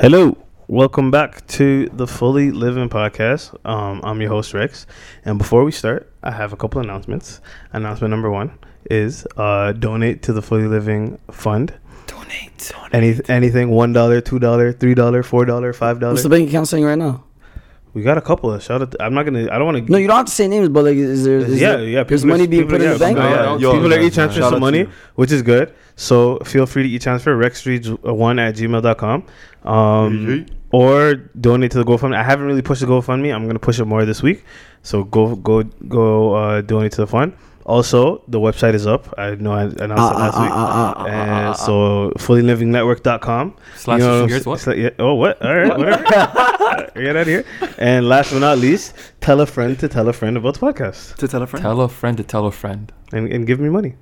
Hello, welcome back to the Fully Living Podcast. Um, I'm your host Rex, and before we start, I have a couple announcements. Announcement number one is uh, donate to the Fully Living Fund. Donate. Any anything one dollar, two dollar, three dollar, four dollar, five dollar. What's the bank account saying right now? We got a couple of shout out. I'm not gonna. I don't want to. No, you don't have to say names, but like, is there? Is yeah, there, yeah. There's people money being people put are- in the yeah, bank. yeah, Yeah, People are yeah, each transferring some money, you. which is good. So feel free to e-transfer rexstreet1 at gmail.com. Um, or donate to the GoFundMe. I haven't really pushed the GoFundMe. I'm gonna push it more this week. So go go go uh, donate to the fund. Also, the website is up. I know I announced it Ah, last ah, week. ah, and so fullylivingnetwork.com. Slash You know, figures, what? it's like- yeah, oh, what? All right, whatever. Get out of here. And last but not least, tell a friend to tell a friend about the podcast To tell a friend. Tell a friend to tell a friend. and, and give me money.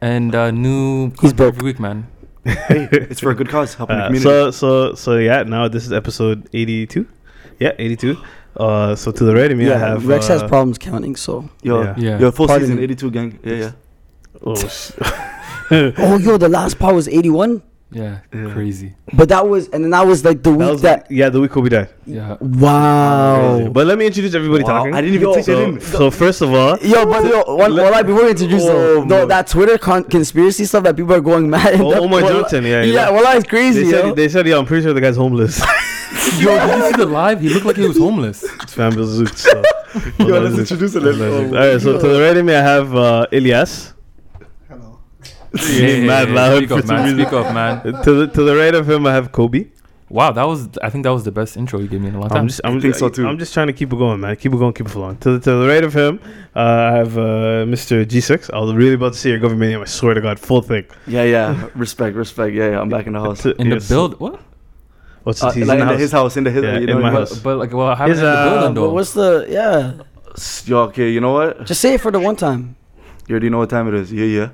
And uh, new He's broke. every week, man. hey, it's for a good cause, helping the Uh, community. so so so yeah. Now this is episode eighty-two. Yeah, eighty-two. Uh, so to the right of me, I yeah, have Rex has uh, problems counting. So, yo, yeah. Yeah. yo, full Pardon season, me. 82 gang. Yeah, yeah. Oh, sh- oh yo, the last part was 81, Yeah, Yeah. crazy. but that was, and then that was like the that week was that. yeah, the week Kobe died. Yeah. Wow. But let me introduce everybody Wow, talking. I didn't even Yo, take that so, in. so first of all, Yo, but yo, one, Let- well, like before we introduce Oh, though, no, that Twitter con- conspiracy stuff that people are going mad. and Oh, that- Omar well, Johnson, yeah, yeah, yeah. well, that's crazy, they yo. said they said yeah, I'm pretty sure the guy's homeless. Yo, did you see the live? He looked like he was homeless. it's Family Zoot. So. Yo, let's introduce it. Let's- All oh, right, so to the right of me, I have uh, Ilyas. Hello. He's mad loud Speak for up, man. Speak up, man. To the to the right of him, I have Kobe. Wow, that was. I think that was the best intro you gave me in a long time. I'm just, I'm, I think so, too. I'm just trying to keep it going, man. Keep it going, keep it flowing. To the, to the right of him, uh, I have uh, Mr. G6. I was really about to say your government name. I swear to God, full thing. Yeah, yeah. Respect, respect. Yeah, yeah. I'm back in the house. To- in the yes. build. What? What's Uh, the like in the- his house, in the his, Yeah, you in my house. But like, well, I haven't His, in the uh, building But though. what's the yeah? Yo, okay, you know what? Just say it for the one time. You already know what time it is. Yeah, yeah.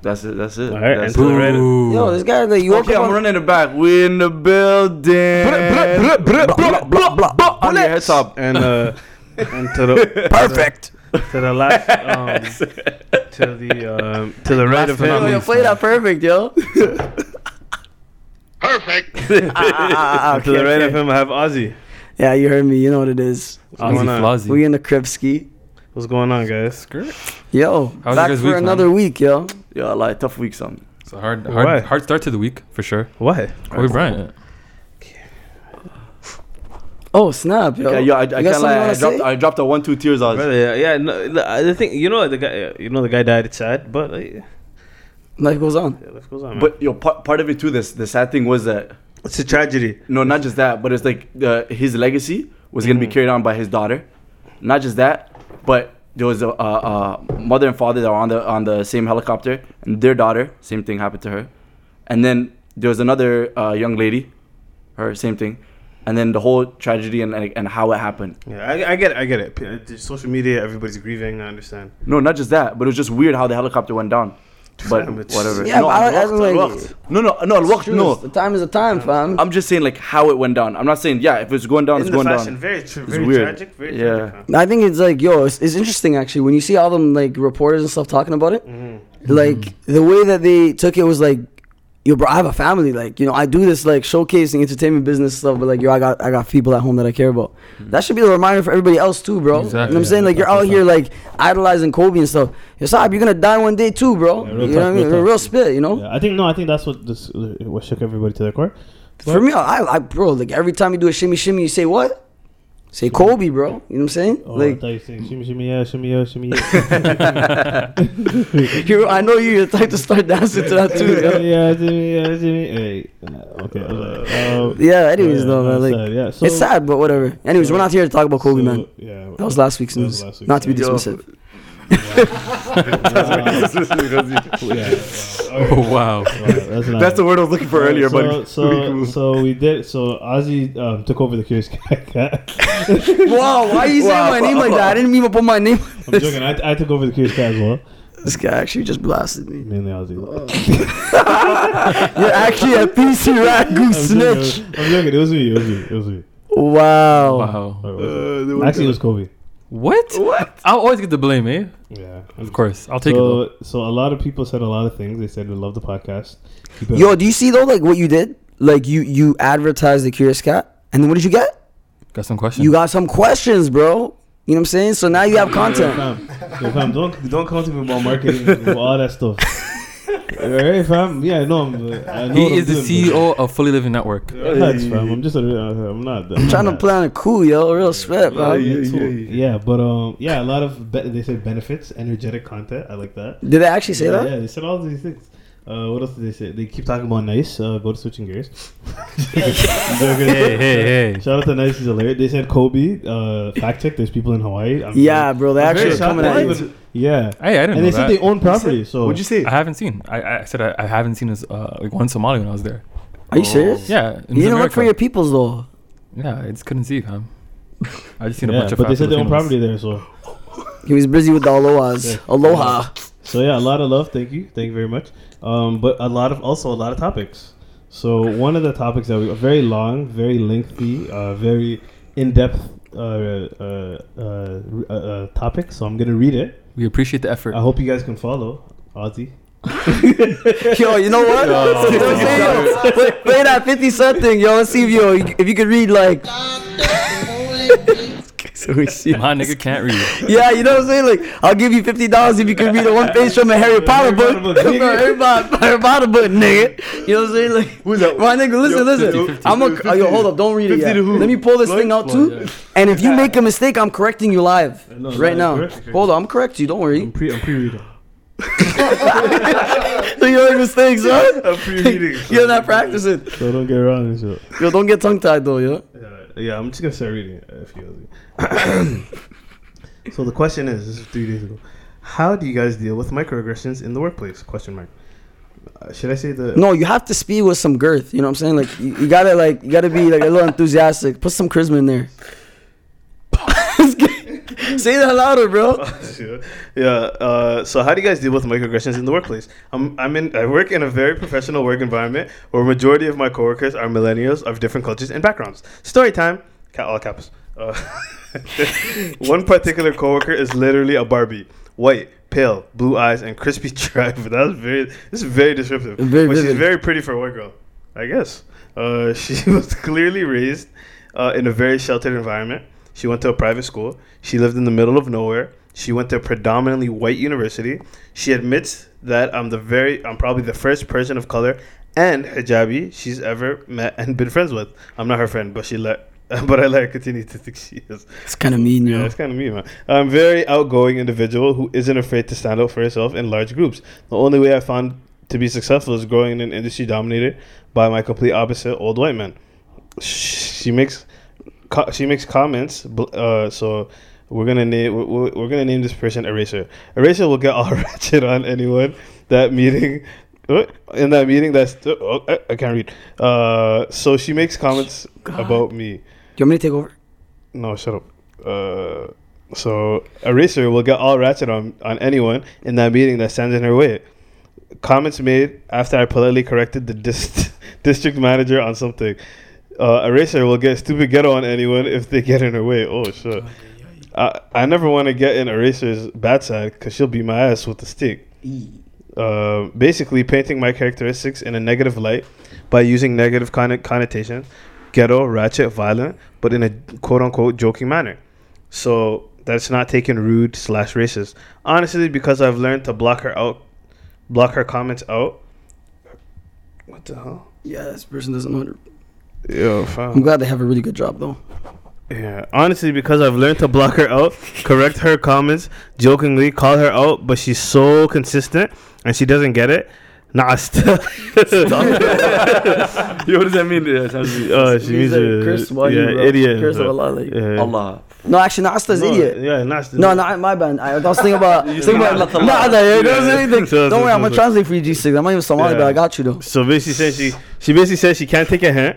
That's it. That's it. All right, That's and to the it. right- Boo. Yo, this guy like you Okay, woke I'm up running it back. We in the building. Blah, blah, blah, blah, blah. On your head top. and uh, and to the Perfect. to the last um, to the um, to the right of Last but not Yo, him. you least, play that perfect, yo. Perfect. Ah, ah, ah, to the okay, right of him, I have Ozzy. Yeah, you heard me. You know what it is. What's going Ozzy on? Flozzy. We in the crib ski. What's going on, guys? Skirt. Yo, How's back your for week, man? another week, yo. Yo, like tough week, son. It's a hard, Why? hard, hard start to the week for sure. Why? Kobe Bryant. Oh snap, yo. Yeah, yo, I, I You got can't something lie. you I dropped. I dropped a one, two tears on. Brother, yeah, yeah. No, the, the thing, you know, the guy, you know, the guy died. It's sad, but uh, yeah, Life goes on. life goes on. Man. But yo, part, part of it too. This the sad thing was that it's a tragedy. no, not just that, but it's like uh, his legacy was gonna be carried on by his daughter. Not just that, but there was a, a, a mother and father that were on the on the same helicopter, and their daughter, same thing happened to her. And then there was another uh, young lady, her same thing, and then the whole tragedy and and, and how it happened. Yeah, I, I get it. I get it. Uh, Social media, everybody's grieving. I understand. No, not just that, but it was just weird how the helicopter went down. But it's- whatever. Yeah, no, but I- I'm I locked, was I'm like- locked. no, no, no, look, True, no. The time is the time, fam. I'm just saying like how it went down. I'm not saying yeah, if it's going down, it's In the going fashion, down. very, tr- very weird. tragic. Very Yeah. tragic. man. I think it's like, yo, it's, it's interesting actually when you see all them like reporters and stuff talking about it. Mm-hmm. Like the way that they took it was like, yo, bro, I have a family. Like, you know, I do this like showcasing entertainment business stuff, but like, yo, I got I got people at home that I care about. Mm-hmm. That should be a reminder for everybody else too, bro. You know what I'm saying? Like, you're out here like idolizing Kobe and stuff. Yo, Saab, you're gonna die one day too, bro. Yeah, you real know what I mean? real. Real spit, you know. Yeah, I think no, I think that's what this what shook everybody to their core. For me, I, I, bro, like every time you do a shimmy shimmy, you say what? Say Kobe, bro. You know what I'm saying? Oh, I like, thought you shimmy shimmy yeah, shimmy yeah, shimmy yeah. you I know you're the type to start dancing to that too. yeah, yo. yeah, shimmy yeah, shimmy. Hey, uh, okay. I was like, um, Yeah, anyways, yeah, though, man. Like, sad, yeah. So, it's sad, but whatever. Anyways, we're not here to talk about Kobe, so, man. Yeah. That was last week's news. last week's Not to be news. dismissive. Oh wow. Wow, that's, That's the word I was looking for earlier, so, buddy. So, so we did. So Ozzy um, took over the Curious Cat. wow, why are you saying Wow. my name like that? I didn't even put my name. on I'm this. joking. I, I took over the Curious Cat as well. This guy actually just blasted me. Mainly Ozzy. You're actually a PC ragu I'm joking, snitch. I'm joking. It was me. It was me. It was me. Wow. Wow. Oh, Actually, it was Kobe. What? What? I'll always get the blame, eh? Yeah. Of course, I'll take it. Though. So, so a lot of people said a lot of things. They said they love the podcast. Keep it Yo, do you see though, like what you did? like you you advertised the Curious Cat, and then what did you get? Got some questions. You got some questions, bro. You know what I'm saying? So now you have content. fam, yo, fam, don't don't come to me about marketing and all that stuff. Alright, fam. Yeah, no, I'm, I know he what I'm is the doing, CEO of Fully Living Network. but- Relax, fam. I'm just a, uh, I'm not. I'm trying to plan a cool, yo. Real sweat, bro. Yeah, but um, yeah, a lot of be- they say benefits, energetic content. I like that. Did they actually say yeah, that? Yeah, they said all these things. Uh, what else did they say? They keep talking about nice. Uh, go to switching gears. hey, hey, hey. Shout out to nice. He's hilarious. They said Kobe. Uh, fact check. There's people in Hawaii. I'm Yeah, bro. They I'm actually very are shocked coming that at you. even- Yeah, Hey, I didn't and know they that. said they own property. So What'd you say? I haven't seen. I, I said I, I haven't seen this uh, like one Somali when I was there. Are you serious? Yeah, You didn't look for your peoples though. Yeah, I just couldn't see, fam. I just seen a yeah, bunch of. but they said they own property there. So He was busy with the alohas. Yeah. Aloha. so yeah, a lot of love. Thank you, thank you very much. Um, but a lot of also a lot of topics. So one of the topics that we very long, very lengthy, uh, very in depth uh, uh, uh, uh, uh, topic. So I'm gonna read it. We appreciate the effort. I hope you guys can follow Ozzy. Yo, you know what? You know what Yo, play, play that 50 Cent thing, yo. Let's see if you if you could read like. so we see. My nigga can't read. Yeah, you know what I'm saying? Like, I'll give you fifty dollars if you can read a one page from a Harry Potter book. Potter book, nigga. Bro, Harry Potter, Harry Potter book, nigga. You know what I'm saying? Like, Who's that? my nigga, listen, Yo, listen. 50, 50. I'm a, oh, yo, hold up, don't read it yet. Let me pull this Floyd? thing out Floyd, too. yeah. And if you make a mistake, I'm correcting you live No, right no, now. correct, correct. Hold on, I'm correct you. Don't worry. I'm pre I'm pre-reading. So you make mistakes, huh? I'm pre-reading. You're not practicing. So don't get wrong and shit. Yo, don't get tongue tied though, yo. Yeah, yeah, I'm just gonna start reading it if you So the question is, this is three days ago. How do you guys deal with microaggressions in the workplace? Question mark. Uh, should I say the No, you have to speak with some girth. You know what I'm saying? Like you, you gotta like you gotta be like a little enthusiastic. Put some charisma in there. Say that louder, bro. Sure. Yeah. Uh, so, how do you guys deal with microaggressions in the workplace? I'm, I'm in. I work in a very professional work environment where majority of my coworkers are millennials of different cultures and backgrounds. Story time. All caps. Uh, one particular coworker is literally a Barbie, white, pale, blue eyes, and crispy tribe. That's very. This is very descriptive. Very but she's very pretty for a white girl, I guess. Uh, she was clearly raised uh, in a very sheltered environment. She went to a private school. She lived in the middle of nowhere. She went to a predominantly white university. She admits that I'm the very, I'm probably the first person of color and hijabi she's ever met and been friends with. I'm not her friend, but she let, but I let her continue to think she is. It's kind of mean, Yeah, it's kind of mean, man. I'm a very outgoing individual who isn't afraid to stand up for herself in large groups. The only way I found to be successful is growing in an industry dominated by my complete opposite, old white men. She makes co- she makes comments. Uh, so we're gonna name we're, we're gonna name this person Eraser. Eraser will get all ratchet on anyone that meeting. In that meeting, that's oh, I, I can't read. Uh, so she makes comments about me. Do you want me to take over? No, shut up. Uh, so Eraser will get all ratchet on, on anyone in that meeting that stands in her way. Comments made after I politely corrected the dis- district manager on something. Uh, Eraser will get stupid ghetto on anyone if they get in her way. Oh shit! I I never want to get in Eraser's bad side because she'll beat my ass with the stick. Uh, basically, painting my characteristics in a negative light by using negative conno- connotation, ghetto, ratchet, violent, but in a quote unquote joking manner. So that's not taken rude slash racist. Honestly, because I've learned to block her out, block her comments out. What the hell? Yeah, this person doesn't know. How to... I'm glad they have a really good job though. Yeah, honestly, because I've learned to block her out, correct her comments, jokingly call her out, but she's so consistent and she doesn't get it. Nah, still. Yo, what does that mean? Uh, sounds- Uh, she means He's like, uh, curse one, yeah, bro. idiot. Curse of Allah, like- Yeah. Allah. No, actually, Nasta's No, idiot. Yeah, Nas. No, not my band. I, I was thinking about. thinking about Allah. nah, nah, yeah, you know what I'm saying? Like, So- Don't worry, I'm gonna translate for you, G6. I'm not even Somali, Yeah. but I got you though. So basically, said she she basically said she can't take a hint.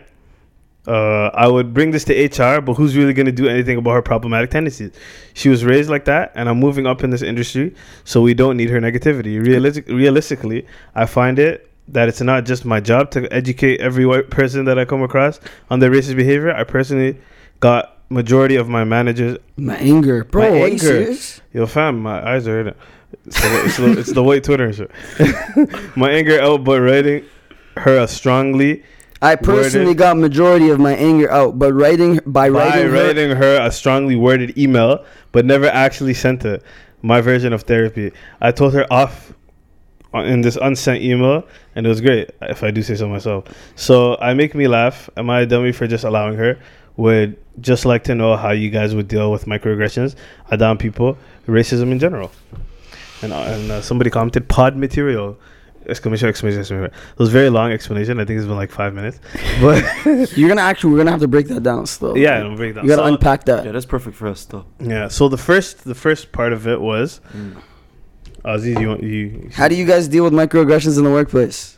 Uh, I would bring this to HR, but who's really gonna do anything about her problematic tendencies? She was raised like that, and I'm moving up in this industry, so we don't need her negativity. Realistic, realistically, I find it that it's not just my job to educate every white person that I come across on their racist behavior. I personally got majority of my managers. My anger, bro. My anger. Yo, fam, my eyes are hurting. It's the, it's the, it's the white Twitter and shit. my anger out by writing her strongly I personally worded- got majority of my anger out, but writing by by writing, her- writing her a strongly worded email, but never actually sent it. My version of therapy. I told her off in this unsent email, and it was great. If I do say so myself. So I make me laugh. Am I a dummy for just allowing her? Would just like to know how you guys would deal with microaggressions, Adam people, racism in general. And, uh, and uh, somebody commented pod material. Exclamation! Exclamation! Exclamation! It was a very long explanation. I think it's been like five minutes, but you're gonna actually we're gonna have to break that down still. yeah, I'm break down. you gotta So- unpack that. Yeah, that's perfect for us though. Yeah. So the first the first part of it was Mm. Aziz, you want you How do you guys deal with microaggressions in the workplace?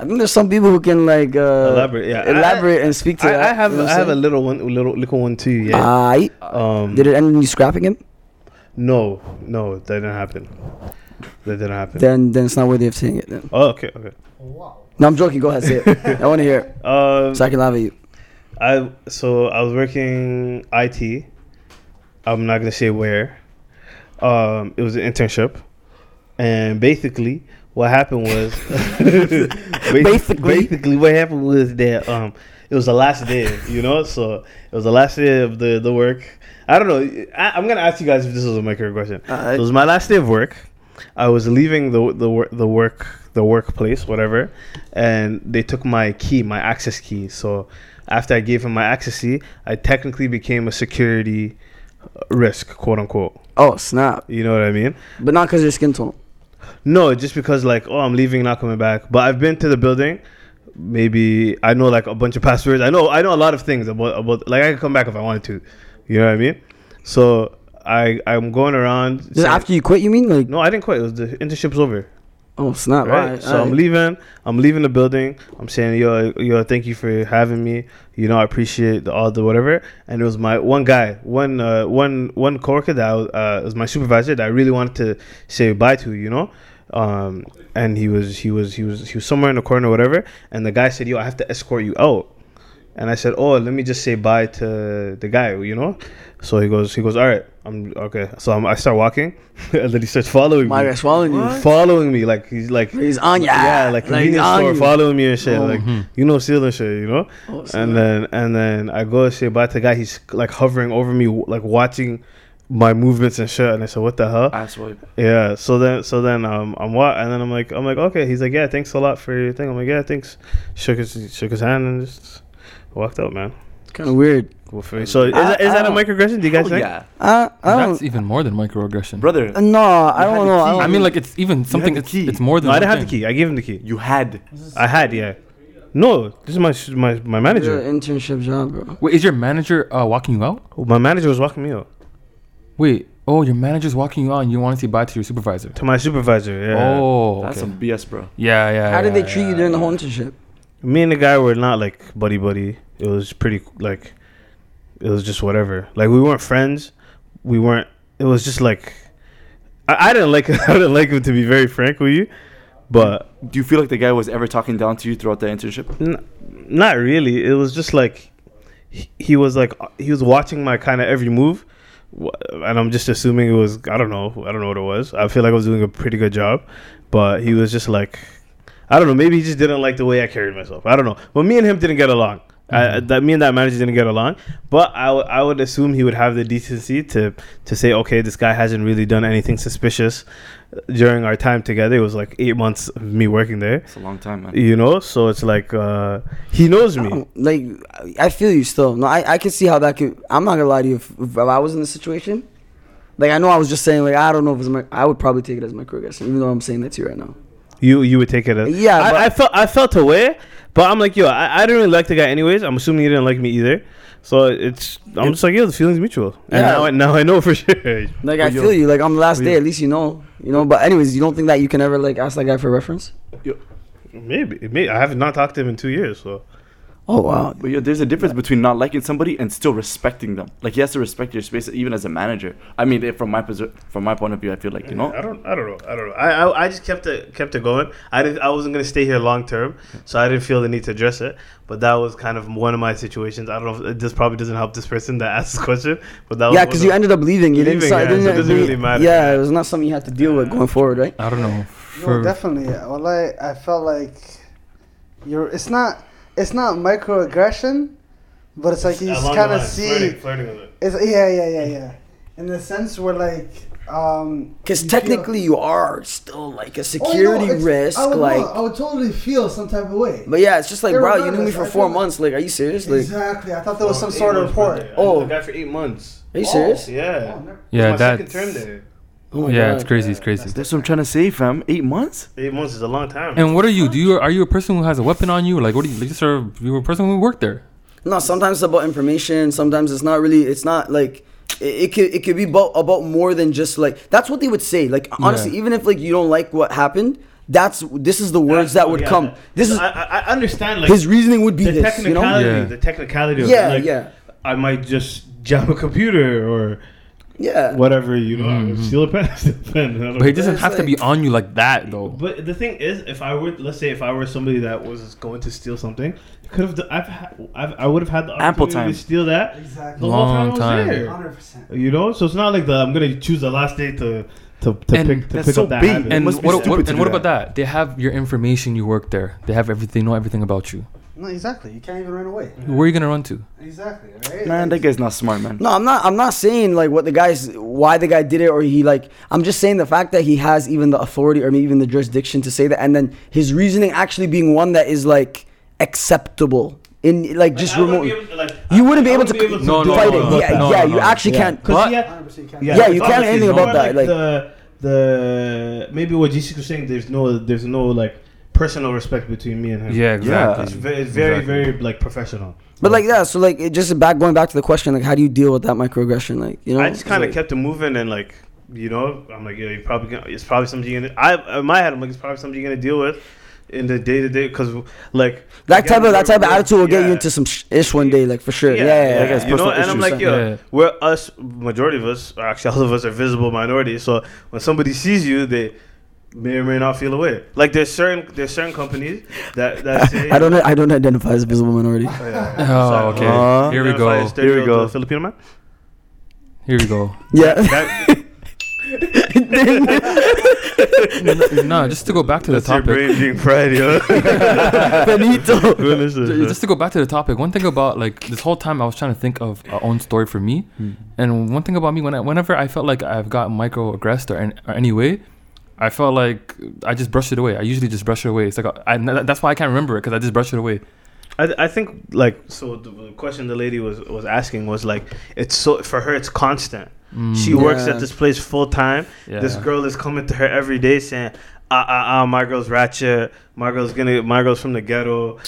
I think there's some people who can like uh, elaborate? Yeah. elaborate and speak to I, that. I have you know I have a little one little little one too. Yeah. Aight. um. Did it end in you scrapping him? no, no, that didn't happen. That didn't happen. Then then it's not worthy of saying it. Then oh, okay, okay. Wow. no, I'm joking. Go ahead, say it. I want to hear it Um, so I can laugh at you. I so I was working IT. I'm not gonna say where. Um, it was an internship, and basically what happened was Basically? basically what happened was that um it was the last day, you know. So it was the last day of the the work. I don't know. I, I'm gonna ask you guys if this was a micro question. Alright. It was my last day of work. I was leaving the the work the work the workplace, whatever, and they took my key, my access key. So after I gave him my access key, I technically became a security uh, risk, quote unquote. Oh snap! You know what I mean? But not because your skin tone. No, just because like, oh, I'm leaving, not coming back. But I've been to the building. Maybe I know like a bunch of passwords. I know I know a lot of things about about like I can come back if I wanted to. You know what I mean? So I I'm going around. Saying- after you quit, you mean like? No, I didn't quit. It was the internship's over. Oh snap! Right. So I'm leaving. I'm leaving the building. I'm saying, yo, yo, thank you for having me. You know, I appreciate the, all the whatever. And it was my one guy, one uh, one one coworker that I was, uh, was my supervisor that I really wanted to say bye to. You know, um, and he was he was he was he was somewhere in the corner, or whatever. And the guy said, yo, I have to escort you out. And I said, oh, let me just say bye to the guy. You know. So he goes, he goes, all right, I'm okay. So I'm, I start walking, and then he starts following My me guy's following you. following me like he's like He's on ya. yeah like Like, convenience he's on store you. following me and shit Oh. like you know stealing shit you know Oh, snap. and then and then I go and say bye to the guy he's like hovering over me like watching my movements and shit and I said what the hell Ass wipe. yeah so then so then um I'm what and then I'm like I'm like okay he's like yeah thanks a lot for your thing I'm like yeah thanks shook his shook his hand and just walked out man Kind of weird. Well, so is, that, is I that a microaggression do you guys Oh, think yeah, Uh, I That's don't. even more than microaggression. brother. Uh, no, I don't know. I, don't, I mean, like it's even something. the It's, key. it's more than. no I didn't have the key I gave him the key You had. I had yeah no this is my my my manager an internship job, bro. Wait, is your manager uh, walking you out? my manager was walking me out Wait, oh, your manager's walking you out, and you want to say bye to your supervisor. to my supervisor yeah Oh, That's okay. some BS, bro. yeah, yeah. How did yeah, they treat yeah, you during the whole internship? Me and the guy were not like buddy buddy. It was pretty like it was just whatever. Like we weren't friends. We weren't. It was just like I, I didn't like I didn't like him to be very frank with you, but Do you feel like the guy was ever talking down to you throughout the internship? n- not really. It was just like he, he was like he was watching my kind of every move. And I'm just assuming it was I don't know I don't know what it was. I feel like I was doing a pretty good job, but he was just like I don't know. Maybe he just didn't like the way I carried myself. I don't know. But me and him didn't get along. I, that me and that manager didn't get along. But I, w- I would assume he would have the decency to to say, okay, this guy hasn't really done anything suspicious during our time together. It was like eight months of me working there. It's a long time, man. You know, so it's like uh, he knows me. don't- like, I feel you still. No, I, I can see how that could. I'm not gonna lie to you. If, if I was in this situation, like I know I was just saying, like I don't know if it's my. I would probably take it as my microaggression, even though I'm saying that to you right now. You you would take it as Yeah, I, I felt I felt away, but I'm like yo, I, I didn't really like the guy anyways. I'm assuming he didn't like me either. So it's I'm just like yo, the feeling's mutual. And Yeah. now I, now I know for sure. Like I yo- feel you. Like on the last but day, yo- at least you know. You know. But anyways, you don't think that you can ever like ask that guy for reference? Maybe, maybe I have not talked to him in two years. So Oh wow. But yeah, there's a difference between not liking somebody and still respecting them. Like he has to respect your space, even as a manager. I mean, from my posi- from my point of view, I feel like you know. I don't I don't know I don't know. I, I I just kept it kept it going. I didn't I wasn't gonna stay here long term, so I didn't feel the need to address it. But that was kind of one of my situations. I don't know. if This probably doesn't help this person that asked this question, but that Yeah, because you ended up leaving. You didn't. Yeah, it didn't so it doesn't really matter. Yeah, it was not something you had to deal with going forward, right? I don't know. No, For, definitely. Well, I I felt like you're. It's not. It's not microaggression, but it's like you Along the kind of see. flirting, flirting with it. It's yeah, yeah, yeah, yeah. In the sense where like, um, Because feel- technically you are still like a Oh, no, security risk, I would, like. I would totally feel some type of way. But yeah, it's just like, bro, you knew me for I four months. Like, are you serious? Like, exactly. I thought there was Oh, some sort of report. brother. I Oh. knew the guy for eight months. are you Oh. serious? Yeah. Oh, never- It was Yeah, my second term there. Oh my yeah, God. it's crazy. It's crazy. That's what I'm trying to say, fam. Eight months? Eight months is a long time. And what are you? Do you are you a person who has a weapon on you? Like, what do you? Like, just are you a person who worked there? No, sometimes it's about information. Sometimes it's not really. It's not like it, it could. It could be about about more than just like. That's what they would say. Like honestly, Yeah. even if like you don't like what happened, that's this is the words that would yeah. come. This is I, I I understand like his reasoning would be the this. You know? Yeah. the technicality of Yeah, it. Like, yeah. I might just jam a computer or Yeah. whatever, you know, Mhm. steal a pen, steal a pen. But he know. doesn't it's have to be on you like that though. But the thing is, if I were, let's say, if I were somebody that was going to steal something, could have, I've, ha- I've, I would have had the Ample opportunity time. to steal that Exactly. the whole time I Long was time. Hundred percent. You know, so it's not like the I'm gonna choose the last day to to, to And pick to that's pick so up that big. habit. And what, what and what about that. that? They have your information. You work there. They have everything. Know everything about you. No, exactly. You can't even run away. Where are you gonna run to? Exactly. Right. Man, that guy's not smart, man. No, I'm not. I'm not saying like what the guy's why the guy did it or he like. I'm just saying the fact that he has even the authority or maybe even the jurisdiction to say that, and then his reasoning actually being one that is like acceptable in like just I wouldn't remotely. be able to, like, You wouldn't be able to, be able No, to no, fight no, it. yeah, yeah, you actually can't. 'Cause But- he had- 100% you can't. Yeah, Yeah, you can't anything about that, Like, like- the the maybe what G6 was saying. There's no there's no like personal respect between me and him. Yeah, exactly. It's very, it's very, Exactly. very like professional. But like yeah, so like it just back going back to the question, like how do you deal with that microaggression? Like you know, I just kind of like, kept it moving and like you know I'm like yeah you probably gonna, it's probably something you're gonna I in my head I'm like it's probably something you're gonna deal with in the day to day because like that again, type of that type of attitude will get you into some sh- ish one day, like for sure. Yeah, Yeah, yeah, yeah, yeah. guess you know, personal and I'm like, yo, yeah. we're us, majority of us, or actually all of us are visible minorities. So when somebody sees you, they may or may not feel away. Like there's certain there's certain companies that that say, I don't I don't identify as a visible minority. Oh, yeah. Oh, okay. Uh, Here we Identify go. Here we go. Filipino man. Here we go. Yeah. That, no, just to go back to the that's your topic. brain being fried, yo. Benito. Just to go back to the topic, one thing about like this whole time I was trying to think of our own story for me, and one thing about me when I, whenever I felt like I've got microaggressed or, any, or any way, I felt like I just brushed it away. I usually just brush it away. It's like I, that's why I can't remember it because I just brushed it away. I, I think like so the question the lady was was asking was like it's so for her it's constant. She Mm, works Yeah. at this place full time. This girl is coming to her every day saying, "Ah ah ah, my girl's ratchet. My girl's gonna, my girl's from the ghetto,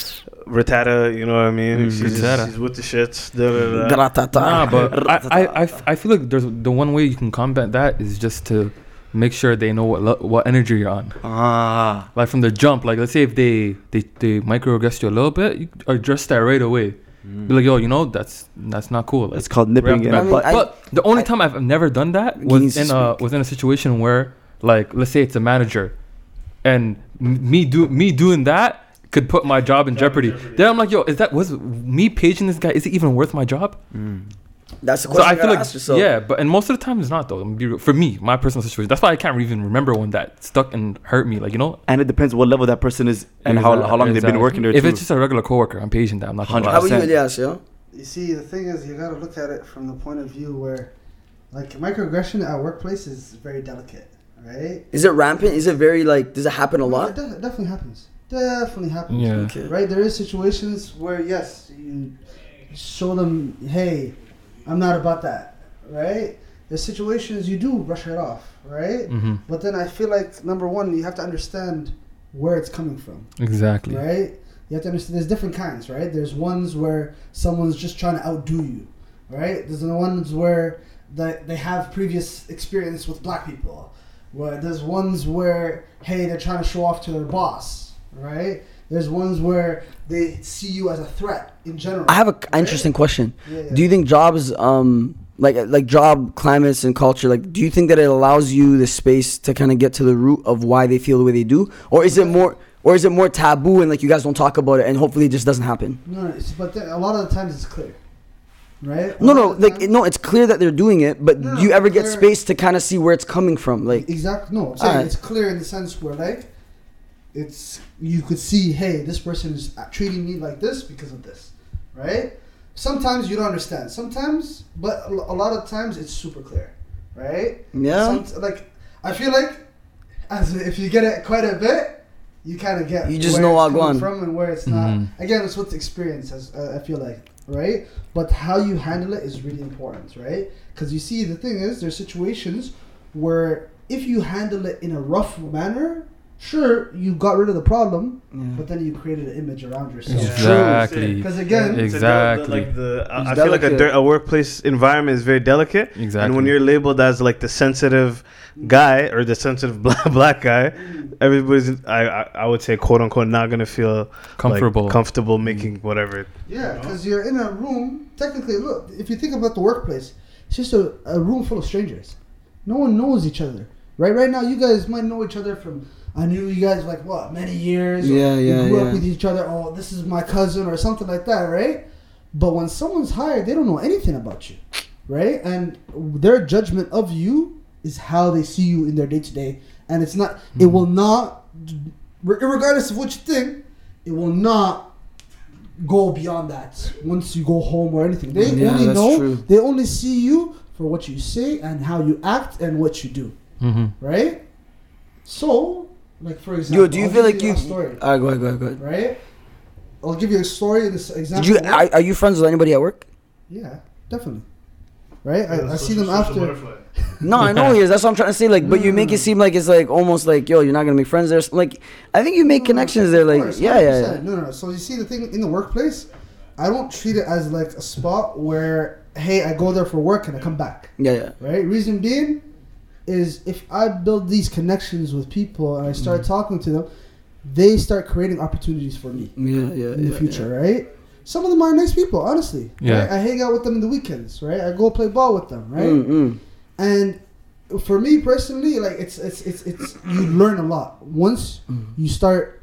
Ratata. You know what I mean? Mm, she's, just, she's with the shits. Da, da, da. Gratata. Nah, but I, I, I, f- I feel like there's the one way you can combat that is just to make sure they know what lo- what energy you're on. Ah. Like from the jump, like let's say if they they, they microaggress you a little bit, you address that right away. Be like, yo, you know, that's that's not cool. Like, It's called nipping in bat. I a mean, butt. I- but the only time I've never done that was in a was in a situation where, like, let's say it's a manager, and m- me do me doing that could put my job in jeopardy. Then I'm like, yo, is that was me paging this guy? Is it even worth my job? That's the So question I you feel like, ask yourself. yeah, but and most of the time it's not though. I'm be real- For me, my personal situation. That's why I can't even remember one that stuck and hurt me. Like you know, And it depends what level that person is and how, how long they've been working there. If too. it's just a regular coworker, I'm patient. That I'm not. gonna lie. How about you, 100%. Elias? Yo? You see, the thing is, you gotta look at it from the point of view where, like, microaggression at workplace is very delicate, right? Is it rampant? Is it very like? Does it happen a It, lot? de- it definitely happens. Definitely happens. Yeah. Okay. Right? There is situations where yes, you show them, hey, I'm not about that. Right? There's situations you do brush it off. Right? hmm But then I feel like number one, you have to understand where it's coming from. Exactly. right? You have to understand there's different kinds, right? There's ones where someone's just trying to outdo you, right? There's the ones where the, they have previous experience with black people. Where there's ones where hey they're trying to show off to their boss, right? There's ones where they see you as a threat in general. I have a right? interesting question. Yeah, yeah. Do you think jobs, um, like like job climates and culture, like, do you think that it allows you the space to kind of get to the root of why they feel the way they do, or is it more, or is it more taboo and like you guys don't talk about it and hopefully it just doesn't happen? No, no, it's, but a lot of the times it's clear, right? No, no, like time- no, it's clear that they're doing it, but No, do you ever get space to kind of see where it's coming from? Like, Exactly. No, Alright. it's clear in the sense where like it's you could see, hey, this person is treating me like this because of this, right? Sometimes you don't understand. Sometimes, but a a lot of times it's super clear, right? Yeah. Some, like I feel like as if you get it quite a bit, you kind of get You just where know it's what coming going. from and where it's not. Mhm. Again, it's with experience. As uh, I feel like, right? But how you handle it is really important, right? Because you see, the thing is, there's situations where if you handle it in a rough manner, sure, you got rid of the problem, but then you created an image around yourself. Exactly. Because again, It's a del- Exactly. like the, I, I feel like a, delicate. dir- a workplace environment is very delicate. Exactly. And when you're labeled as like the sensitive guy or the sensitive black, black guy, mm. everybody's I, I I would say quote unquote not gonna feel like, comfortable. comfortable making mm. whatever. Yeah, because you're in a room. Technically, look, if you think about the workplace, it's just a, a room full of strangers. No one knows each other, right? Right now, you guys might know each other from. I knew you guys like what many years. or Yeah, yeah, You grew yeah. up with each other. Oh, this is my cousin or something like that, right? But when someone's hired, they don't know anything about you, right? And their judgment of you is how they see you in their day to day, and it's not. It Hmm. will not, regardless of what you think, it will not go beyond that once you go home or anything. They Yeah, only know true. they only see you for what you say and how you act and what you do, hmm right? So, like for example, Yo, do you I'll feel give like you? a story, All right, go ahead, go ahead, go ahead. right? I'll give you a story in this Did you? Are, are you friends with anybody at work? yeah, definitely. Right, I, I see them after. No, I know he is. That's what I'm trying to say. Like, but you make it hmm. seem like it's like almost like, yo, you're not gonna make friends there. Like, I think you make connections there. Like, course, yeah, yeah, yeah. No, no, no. So you see the thing in the workplace, I don't treat it as like a spot where hey, I go there for work and I come back. Yeah, yeah. right? Reason being is if I build these connections with people and I Mm. start talking to them, they start creating opportunities for me Yeah, yeah, in the yeah, future, right? Some of them are nice people, honestly. Yeah. right? I hang out with them in the weekends, right? I go play ball with them, right? Mm, mm. And for me personally, like it's it's it's it's you learn a lot once you start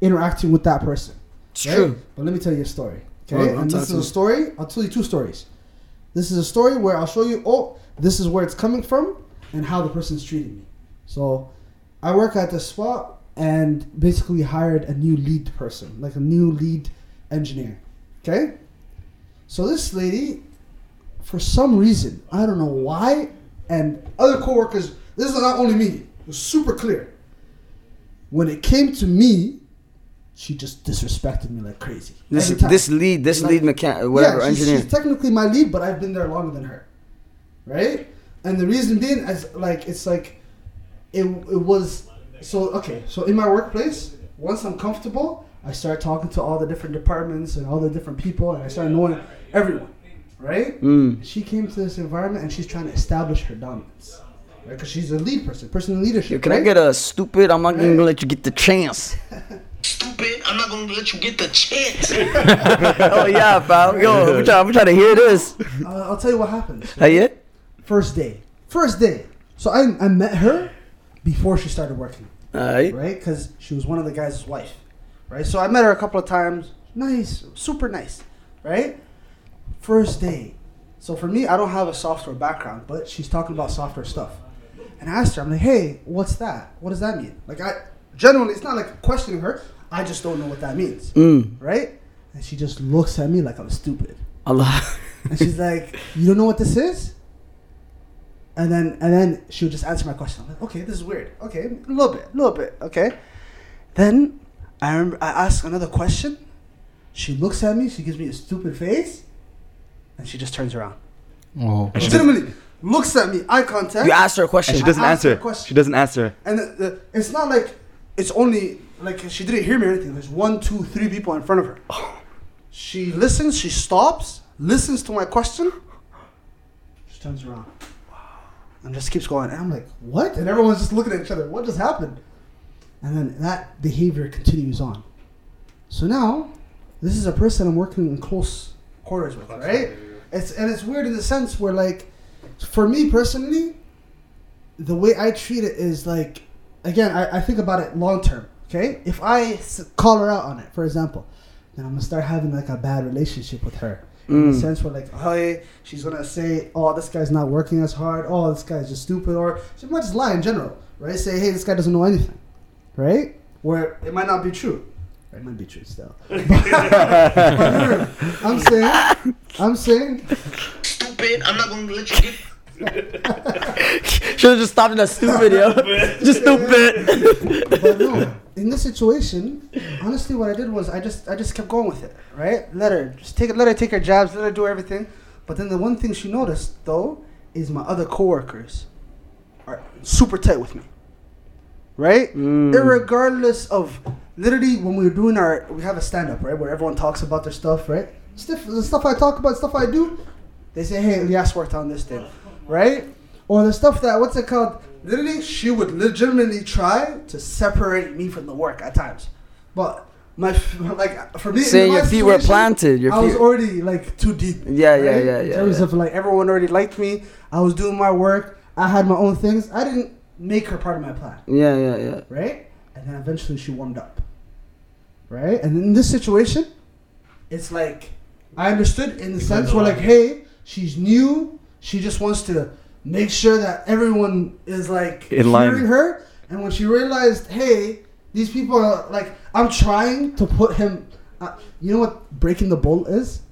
interacting with that person. It's right? true. But let me tell you a story. Okay, Alright, and this is a story. I'll tell you two stories. This is a story where I'll show you. Oh, this is where it's coming from and how the person's treating me. So, I work at this spot and basically hired a new lead person, like a new lead engineer. Okay, so this lady, for some reason, I don't know why, and other coworkers. This is not only me. It was super clear. When it came to me, she just disrespected me like crazy. This this lead, this Like- lead mechanic, whatever yeah, she's, engineer. she's technically my lead, but I've been there longer than her, right? And the reason being, as like it's like, it it was so okay. So in my workplace, once I'm comfortable, I start talking to all the different departments and all the different people, and I start knowing everyone, right? Mm. She came to this environment and she's trying to establish her dominance, right? Because she's a lead person, person in leadership. Yo, can I get a stupid? I'm not Right. gonna let you get the chance. Stupid, I'm not gonna let you get the chance. oh yeah, pal. Yo, I'm trying, I'm trying to hear this. Uh, I'll tell you what happened. Hey, yeah. First day, first day. So I I met her before she started working. Right? Because she was one of the guys' wife, right? So I met her a couple of times. Nice, super nice, right? First day. So for me, I don't have a software background, but she's talking about software stuff. And I asked her, I'm like, hey, what's that? What does that mean? Like, I generally, it's not like questioning her. I just don't know what that means, Mm. right? And she just looks at me like I'm stupid. Allah. And she's like, "You don't know what this is?" And then and then she would just answer my question. I'm like, "Okay, this is weird. Okay, a little bit, a little bit. Okay." Then I remember I ask another question. She looks at me. She gives me a stupid face, and she just turns around. Oh, And she Legitimately looks at me, eye contact. You asked her a And question. she doesn't I asked her answer. question. She doesn't answer. And the, the, it's not like it's only like she didn't hear me or anything. There's one, two, three people in front of her. She listens. She stops. Listens to my question. She turns around. And just keeps going. And I'm like, what? And everyone's just looking at each other. What just happened? And then that behavior continues on. So now, this is a person I'm working in close quarters with, right? It's and it's weird in the sense where like, for me personally, the way I treat it is like, again, I, I think about it long term. Okay, if I call her out on it, for example, then I'm gonna start having like a bad relationship with her. In the Mm. sense where like, hey, she's gonna say, oh, this guy's not working as hard. Oh, this guy's just stupid, or she might just lie in general, right? Say, hey, this guy doesn't know anything, right? where it might not be true. It might be true still. But her, I'm saying, I'm saying, Stupid. I'm not gonna let you get. Should have just stopped in that stupid yo. just stupid. but no. In this situation, honestly, what I did was I just I just kept going with it. Right? Let her just take it. Let her take her jabs. Let her do everything. But then the one thing she noticed though is my other coworkers are super tight with me. Right? Mm. Irregardless of literally when we were doing our we have a stand up right where everyone talks about their stuff right. Stuff the stuff I talk about, stuff I do. They say, hey, Elias worked on this thing, right? Or the stuff that what's it called? Literally, she would legitimately try to separate me from the work at times, but my like for me, in Saying my your feet were situation, planted. Your I was already like too deep. Yeah, yeah, yeah, In yeah, terms yeah. of like everyone already liked me. I was doing my work. I had my own things. I didn't make her part of my plan Yeah, yeah, yeah. right? And then eventually she warmed up, right? And in this situation, it's like I understood in the sense where like, hey, she's new. She just wants to make sure that everyone is like In line. hearing her. And when she realized, hey, these people are like, I'm trying to put him. Uh, you know what breaking the bull is?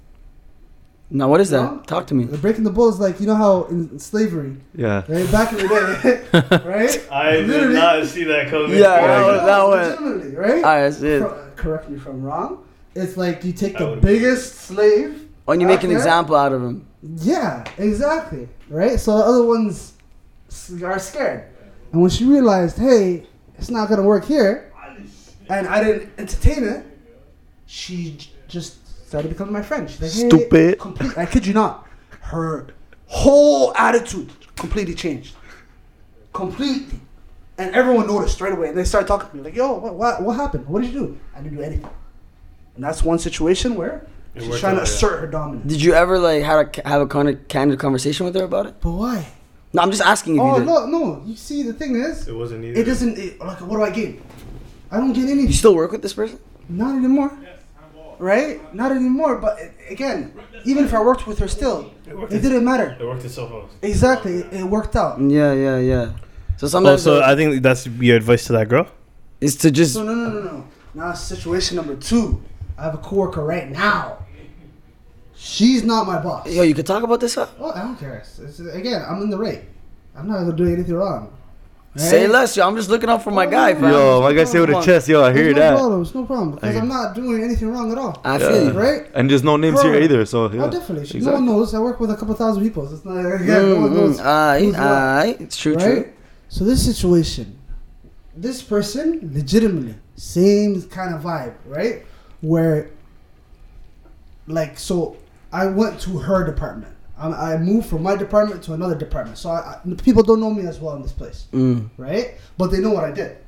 Now what is that? No? Talk to me. The breaking the bull is like you know how in slavery, Yeah. right? Back in the day, right? I did not see that coming. Yeah, that No, was- that was- legitimately, right? Alright, that's it. Correct me if I'm wrong. It's like you take I the would- biggest slave. Oh, and you make an there. example out of him. Yeah, exactly. Right. So the other ones are scared, and when she realized, hey, it's not gonna work here, and I didn't entertain it, she just started becoming my friend. She's like, hey, Stupid. Complete. I kid you not. Her whole attitude completely changed. Completely. And everyone noticed straight away. And they started talking to me like, yo, what, what, what happened? What did you do? I didn't do anything. And that's one situation where It she's trying to out, yeah. assert her dominance. Did you ever like have a have a kind of candid conversation with her about it? But why? No, I'm just asking if Oh, you did. no, no. You see, the thing is, It wasn't either. it doesn't, it, like, what do I gain? I don't get anything. You still work with this person? Not anymore. Right? Not anymore. But again, even if I worked with her still, worked it didn't matter. It worked itself out. Exactly. It, it worked out. Yeah, yeah, yeah. So sometimes Also, uh, I think that's your advice to that girl. is to just So no, no, no, no. Now situation number two. I have a coworker right now. She's not my boss. yo, you can talk about this. Huh? Oh, I don't care. It's, it's- again, I'm in the right. I'm not gonna do anything wrong. Say less, yo. I'm just looking out for my Oh, guy, no, fam. Yo, my guy say with a chest. Yo, I hear There's no that. problem. It's no problem because I'm not doing anything wrong at all. I feel you. Right? And there's no names Bro. here either. So oh, yeah. Oh, definitely. No one knows. I work with a couple thousand people. So it's not again. no one knows. Alright, who's what. alright. It's true, right? true. So this situation, this person, legitimately, same kind of vibe, right? Where, like, so I went to her department. I, I moved from my department to another department. So I, I, people don't know me as well in this place, Mm. right? But they know what I did.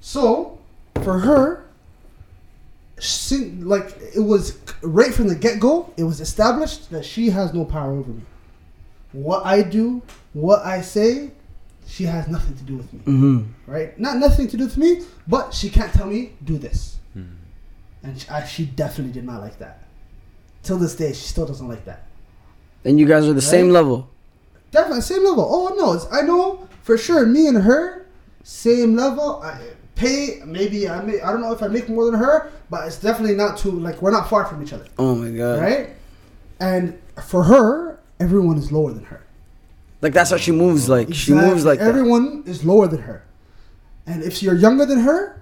So for her, she, like it was right from the get go, it was established that she has no power over me. What I do, what I say, she has nothing to do with me. Mm-hmm. Right? Not nothing to do with me, but she can't tell me do this. And she, I, she definitely did not like that. Till this day, she still doesn't like that. And you guys are the same level. Definitely same level. Oh no, it's, I know for sure. Me and her, same level. I pay maybe I may I don't know if I make more than her, but it's definitely not too like we're not far from each other, Oh my god. right? And for her, everyone is lower than her. Like that's how she moves. Like she moves like everyone is lower than her, and if you're younger than her,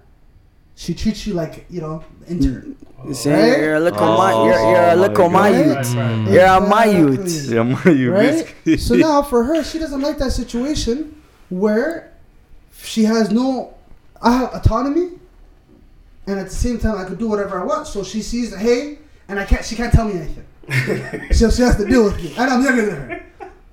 she treats you like you know intern. You're saying Right? you're a little Oh my, you're, you're a my little my youth. Mm. You're a my Exactly. youth. Yeah, man, you right? so now for her, she doesn't like that situation where she has no autonomy, and at the same time I could do whatever I want. So she sees that hey, and I can't. She can't tell me anything. so she has to deal with me, and I'm younger than her,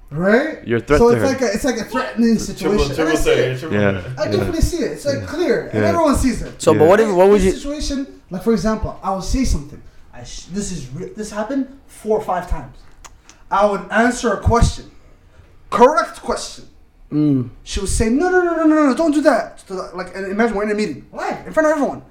right? You're a threat so to it's her. like a, it's like a threatening situation. triple and I see it. threat. Triple Yeah. I definitely see it. It's like clear, and everyone sees it. So, Yeah. but what if what would you? situation, like for example, I would say something. I sh- this is re- this happened four or five times. I would answer a question, correct question. Mm. She would say, no, no, no, no, no, no, don't do that. Like, and imagine we're in a meeting, live, in front of everyone.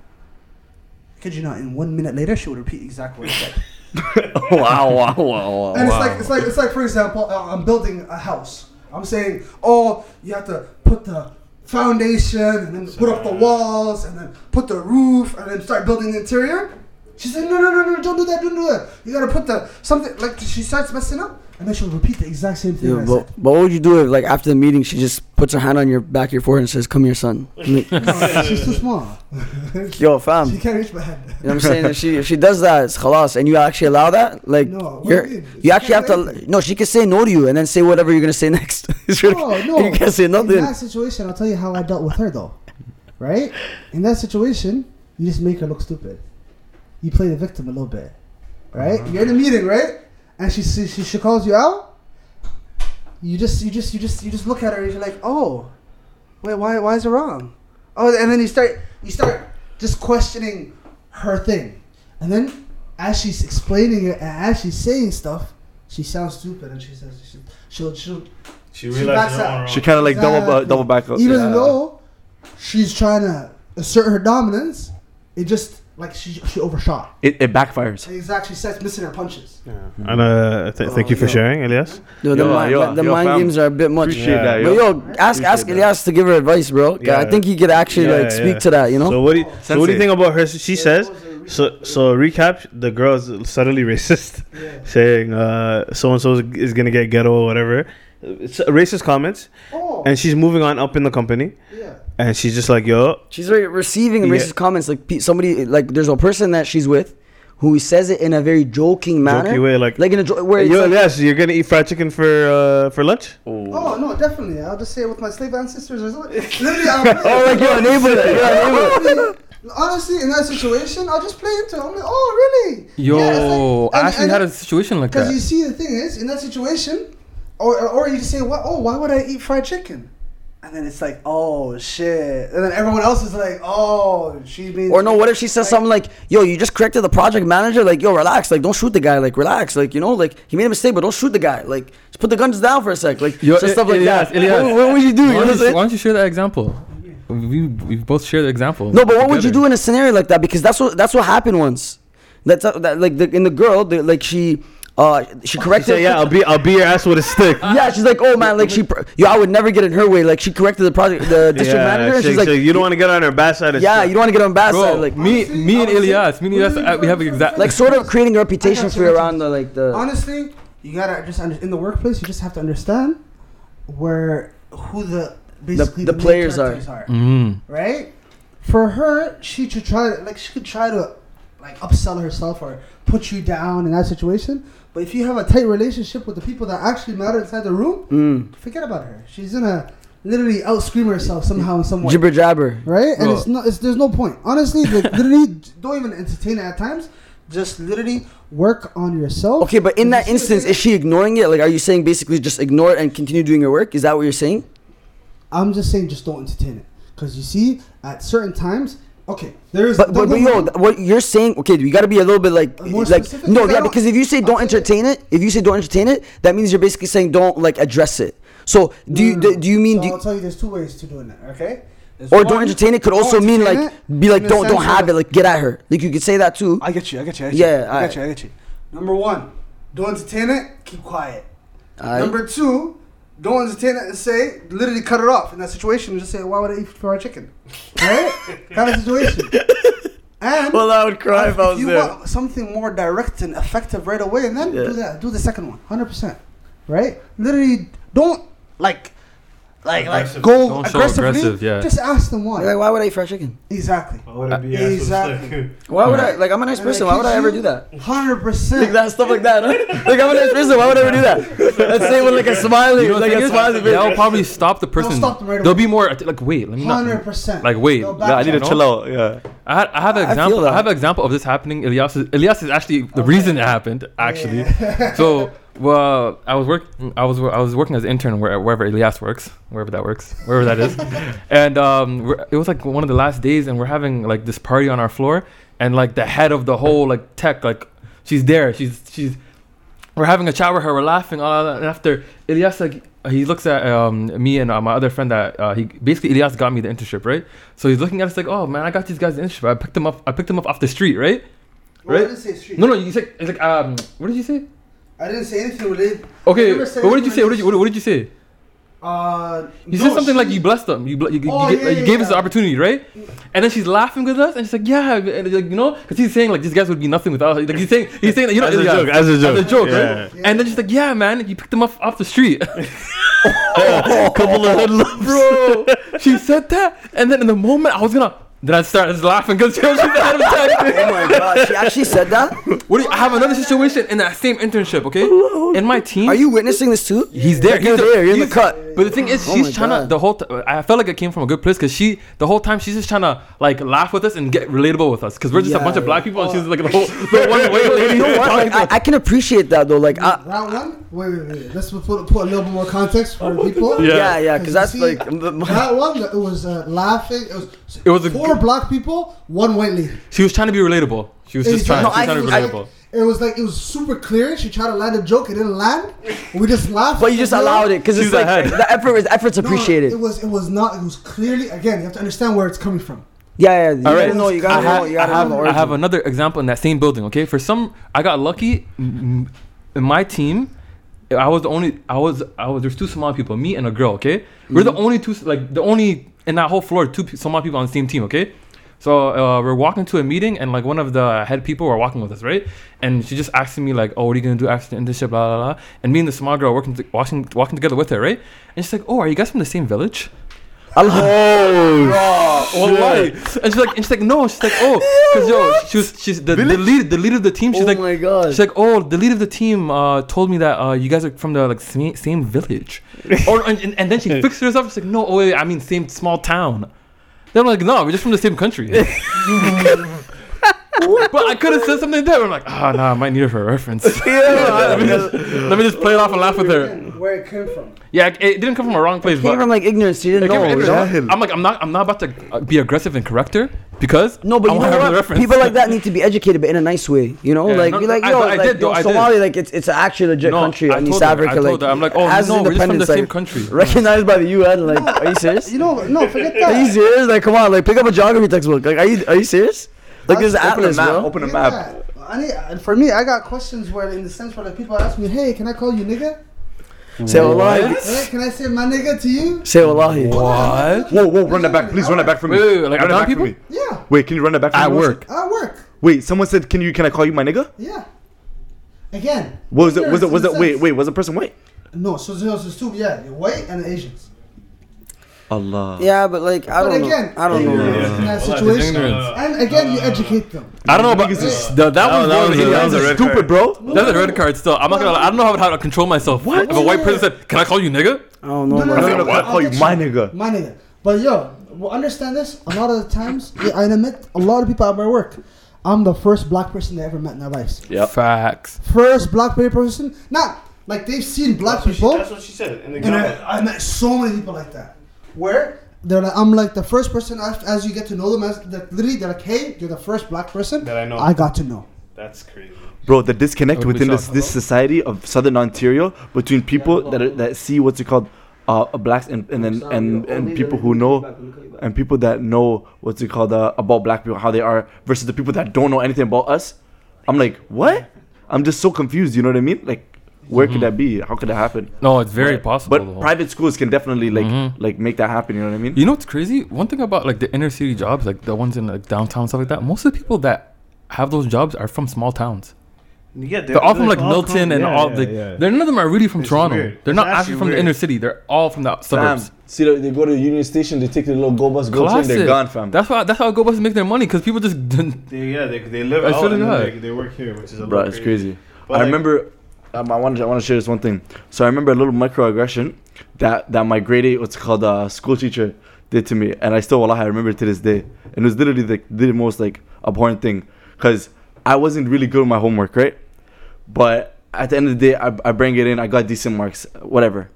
Kid you not, in one minute later, she would repeat exactly what I said. wow, wow, wow, wow. And it's wow. like, it's like, it's like, for example, uh, I'm building a house. I'm saying, oh, you have to put the foundation and then put up the walls and then put the roof and then start building the interior. She said, no, no, no, no, don't do that, don't do that. You gotta put the something like she starts messing up and then she'll repeat the exact same thing. Yeah, but, but what would you do if, like, after the meeting, she just puts her hand on your back of your forehead and says, "Come here, son." Like, No, she's too small. Yo, fam. She You can't reach my head. know what I'm saying? If she if she does that, it's khalas, and you actually allow that, like, No, you're you you actually have to. make it. No, she can say no to you and then say whatever you're gonna say next. It's really- No, no. you can't say In that situation, I'll tell you how I dealt with her though. Right? In that situation, you just make her look stupid. You play the victim a little bit. Right? Uh-huh. You're in a meeting, right? And she, she she she calls you out. You just you just you just you just look at her and you're like, oh, wait, why why is it wrong? Oh, and then you start you start just questioning her thing, and then as she's explaining it and as she's saying stuff, she sounds stupid and she says she, she'll she'll She She realized backs her out. own wrong. She kind of like double Exactly. bu- double back up. even yeah. though she's trying to assert her dominance, it just like she she overshot. it, it backfires. Exactly, she starts missing her punches. Yeah. And uh, th- thank Oh, you for yo. sharing, Elias. Yo, the Yo, mind, yo, the yo, mind fam. games are a bit much. Appreciate Yeah. that, But yo. yo, ask ask Appreciate that. Elias to give her advice, bro. Yeah. I think he could actually Yeah, like speak to that. You know. So what do you, so what do you think about her? She says so. So recap: the girl's suddenly racist, Yeah. saying uh, so and so is gonna get ghetto or whatever. It's racist comments, Oh, and she's moving on up in the company, yeah. And she's just like, "Yo, She's re- receiving Yeah. racist comments like pe- somebody like there's a person that she's with who says it in a very joking manner, jokey way, like, like in a jo- where it's yo, like, yes, you're gonna eat fried chicken for uh, for lunch." Oh no, definitely. I'll just say it with my slave ancestors or something. Literally, I'll oh like you're unable to, you're unable to. Honestly, in that situation, I'll just play into it. I'm like, oh, really? Yo, Yeah, it's like- I actually and- had a situation like that. Because you see, the thing is, in that situation, or or you just say, "What? Oh, why would I eat fried chicken?" And then it's like, "Oh shit!" And then everyone else is like, "Oh, she means." Or no, what if she says something like, "Yo, you just corrected the project manager. Like, yo, relax. Like, don't shoot the guy. Like, relax. Like, you know, like he made a mistake, but don't shoot the guy. Like, just put the guns down for a sec. Like, Yo, just stuff like Elias, that. Elias. What, what would you do? Why, don't you, saying? why don't you share that example? We we both share the example. No, but what would you do in a scenario like that? Because that's what that's what happened once. That's uh, that, like the, in the girl, the, like she uh she She corrected. said, "Yeah, I'll be I'll be your ass with a stick." Yeah, she's like, oh man, like she, pr- yo, I would never get in her way. Like she corrected the project, the district manager. And she- she's like, she- you don't want to get on her bad side. Of yeah, shit. you don't want to get on bad Bro, side. Like, me, Honestly, me and honestly, Elias, me and Elias, really uh, we have good exact. like sort of creating a reputation for you, you I got around the like the. honestly, you gotta just under, in the workplace. You just have to understand where who the basically the main players are. are. Mm. right? For her, she should try to like she could try to like upsell herself or put you down in that situation. But if you have a tight relationship with the people that actually matter inside the room, Mm, forget about her. She's gonna literally out scream herself somehow in some way. jibber jabber. Right? And it's not it's, there's no point. Honestly, like, literally don't even entertain it at times. Just literally work on yourself. Okay, but in that you see the instance, is she ignoring it? Like, are you saying basically just ignore it and continue doing your work? Is that what you're saying? I'm just saying just don't entertain it. Cause you see, at certain times, okay, there's But, but, but yo, what you're saying, okay, you got to be a little bit like, More like specific? no, yeah, because if you say don't entertain it, if you say don't entertain it, that means you're basically saying don't like address it. So do you No, no, do, mm. do you mean So do you- I'll tell you, there's two ways to doing it. Okay. There's or one- don't entertain it could also mean like it be like don't don't have it like get at her. Like you could say that too. I get you. I get you. I get Yeah, you. I alright. get you. I get you. Number one, don't entertain it. Keep quiet. Alright. Number two, don't entertain it and say literally cut it off in that situation and just say why would I eat fried chicken, right? kind of situation. And well, I would cry if you want something more direct and effective right away, and then Yeah. do that. Do the second one, hundred percent. Right? Literally, don't like, like, like Aggressive. go Don't show aggressively. aggressive, yeah. Just ask them why. Like, why would I eat fried chicken? Exactly. Why would I be your ass with a Exactly. stick? Why would I? Like I'm a nice And it person. Why would I ever do that? Hundred percent. Like percent. that stuff like that. Huh? Like I'm a nice person. Why would I ever do that? Let's say with like a smiley, You know, like a thing is, smiley face. that'll probably stop the person. stop them right away. They'll be more like, wait, let me not. Hundred percent. Like, wait. Go Yeah, I need to back. chill out. Yeah. I, had, I have an I feel example. that. I have an example of this happening. Elias is, Elias is actually the reason it happened. Actually, so well, I was work. I was I was working as an intern where, wherever Elias works, wherever that works, wherever that is, and um, it was like one of the last days, and we're having like this party on our floor, and like the head of the whole like tech, like she's there, she's she's. We're having a chat with her. We're laughing. All that, and after Elias, like he looks at um, me and uh, my other friend that uh, he basically Elias got me the internship, right? So he's looking at us like, oh man, I got these guys the internship. I picked them up. I picked them up off the street, right? Well, I Right? didn't say street. No, no. You said it's like um, what did you say? I didn't say anything related. Okay, but what did you say? What did you what, what did you say? Uh, You no, said something she- like you blessed them. You, ble- you, you, Oh, you, yeah, you yeah, gave us the opportunity, right? And then she's laughing with us, and she's like, "Yeah," and like, you know, because he's saying like these guys would be nothing without. Like he's saying, he's saying that you know, As a yeah, joke, as a joke. as a joke, Yeah. right? And then she's like, "Yeah, man, you picked them up off the street." couple of hoodlums. bro. She said that, and then in the moment I was gonna, then I started laughing because she was ahead of time. Oh my god, she actually said that. What do you, I have another situation in that same internship, okay? In my team, Are you witnessing this too? He's there. Like, you're he's there. You're in the cut. But the thing is, Oh she's my trying to the whole. T- I felt like it came from a good place because she the whole time she's just trying to like laugh with us and get relatable with us because we're just a Yeah, bunch of black people and she's like the whole the one white lady. You know what? Like, I, I can appreciate that though. Like, I, Round one? Wait, wait, wait. Let's put, put a little bit more context for the people. yeah, yeah, because you that's see, like. that one, it was uh, laughing. It was, It was a four black people, one white lady. She was trying to be relatable. She was just trying. No, she was I trying to be think- I- relatable. It was like it was super clear. She tried to land a joke, it didn't land. We just laughed. But you just allowed it because it's like ahead. the effort is effort's No, appreciated. It was. It was not. It was clearly. Again, you have to understand where it's coming from. yeah, yeah. You All gotta know. You I gotta know. have, You gotta have, know the I have another example in that same building. Okay, for some, I got lucky. mm, In my team, I was the only. I was. I was. There's two Somali people, me and a girl. Okay, we're the only two. Like the only in that whole floor, two pe- Somali people on the same team. Okay. So uh, we're walking to a meeting, and like one of the head people were walking with us, right? And she just asking me like, "Oh, what are you gonna do after the internship?" Blah blah blah. And me and the small girl working, to, walking, walking together with her, right? And she's like, "Oh, are you guys from the same village?" Oh, Wallahi. And she's like, and she's like, no. She's like, oh, because yo, she was, she's the, the lead, the lead of the team. She's oh like, my god. she's like, oh, the lead of the team uh, told me that uh, you guys are from the like same, same village. or and, and- and then she fixed herself. She's like, no, oh wait, I mean same small town. Then I'm like, no, we're just from the same country. but I could have said something there. I'm like, ah, nah, I might need her for a reference. let, me just, let me just play it off and laugh with her. Where it came from. Yeah, it, it didn't come from a wrong place, It Came but from like ignorance. You didn't know. from you know? ignorance. I'm like, I'm not, I'm not about to uh, be aggressive and correct her because No, but I you want know her for the what? reference. People like that need to be educated, but in a nice way. You know, Yeah, like no, be like, I- yo, but I like did, though, yo, I did. Like it's it's an actually legit No, country I in told East her, I Africa. told like, her, I'm like, oh, has no, we're just from the same like, country. Recognized by the UN. Like, are you serious? You know, no, forget that. Are you serious? Like, come on, like, pick up a geography textbook. Like, are you are you serious? Like, there's an Open a atlas, map. bro. Open a Forget map. that. I need, uh, for me, I got questions where, in the sense where like people ask me, "Hey, can I call you nigga? Say wallahi. Hey, can I say my nigga to you?" Say wallahi. What? Whoa, whoa, run that back. Please run that back for me. Wait, wait, wait, like run it Adnan back for people? me. Yeah, Wait, can you run that back for At me? work. at work. Wait, someone said, "Can you? Can I call you my nigga?" Yeah. Again. What was it? Was it? Was in it? Wait, wait. Was the person white? No, so there's there's two. Yeah, you're white and Asians. Allah. Yeah, but like, I But don't again, know. I don't know. ignorance in that Well, situation. ignorance. And again, you educate them. I don't know about the, that one. that was was a- that was a red Stupid, card. bro. That's a red card still. I'm not gonna. I don't know how, how to control myself. What? If a white person said, "Can I call you nigga?" I don't know, No, no, bro. no, I'm no, gonna I'll call you my nigga. My nigga. But yo, well, understand this. A lot of the times, I admit, a lot of people at my work, I'm the first black person they ever met in their lives. Yeah, Facts. First black person. Not like they've seen black people. That's what she said. In And I, I met so many people like that. Where they're like, I'm like the first person as, as you get to know them as that literally they're like, hey, you're the first black person That I know. I got to know. That's crazy. Bro, the disconnect I within this this society of Southern Ontario between people that are, that see what's it called, uh, blacks and and then and and people who know and people that know what's it called uh, about black people how they are versus the people that don't know anything about us. I'm like, what? I'm just so confused. You know what I mean? Like, where could that be? How could that happen? No, it's very possible. But though. private schools can definitely like Mhm. like make that happen. You know what I mean? You know what's crazy? One thing about like the inner city jobs, like the ones in like downtown stuff like that. Most of the people that have those jobs are from small towns. Yeah, They're, all from like Milton and all. yeah, the, yeah. They're none of them are really from It's Toronto. weird. They're It's not actually actually from the inner city. They're all from the suburbs. See, they, they go to the Union Station, they take the little go bus, go train, Classic. they're gone, fam. That's why. That's how go buses make their money because people just. They, yeah, they, they live I out and they, they work here, which is a Bro, little it's crazy. But I like- remember. Um, I want to. I want to share this one thing. So I remember a little microaggression that that my grade eight, what's called, uh, school teacher did to me, and I still, wallah, I remember it to this day. And it was literally the the most like abhorrent thing, cause I wasn't really good with my homework, right? But at the end of the day, I, I bring it in. I got decent marks, whatever.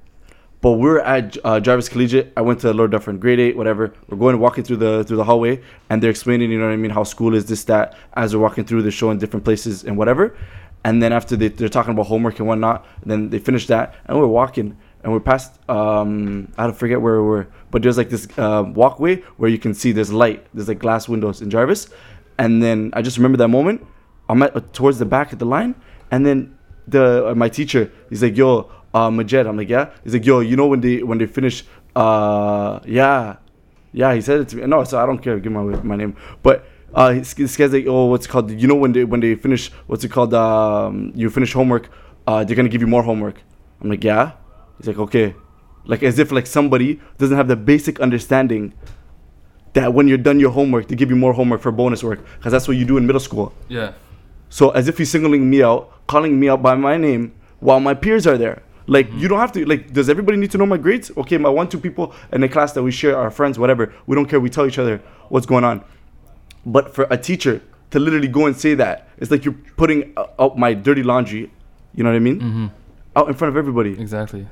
But we were at uh, Jarvis Collegiate. I went to a Lord Dufferin, grade eight, whatever. We're going walking through the through the hallway, and they're explaining, you know what I mean, how school is this that. As we're walking through, they're showing different places and whatever. And then after they, they're talking about homework and whatnot, then they finish that, and we're walking, and we're past. Um, I don't forget where we were, but there's like this uh, walkway where you can see there's light. There's like glass windows in Jarvis, and then I just remember that moment. I'm at uh, towards the back of the line, and then the uh, my teacher he's like, "Yo, uh, Majed. I'm like, yeah. He's like, yo, you know when they when they finish, uh, yeah, yeah. He said it to me. No, so I don't care. Give my my name, but. Uh, this this guy's like, oh, what's it called? You know when they when they finish, what's it called? Um, you finish homework, uh, they're gonna give you more homework. I'm like, yeah. He's like, okay, like as if like somebody doesn't have the basic understanding that when you're done your homework, they give you more homework for bonus work, because that's what you do in middle school. Yeah. So as if he's singling me out, calling me out by my name while my peers are there. Like you don't have to like does everybody need to know my grades? Okay, my one two people in the class that we share our friends, whatever. We don't care, we tell each other what's going on. But for a teacher to literally go and say that, it's like you're putting out my dirty laundry, you know what I mean? Mm-hmm. Out in front of everybody. Exactly.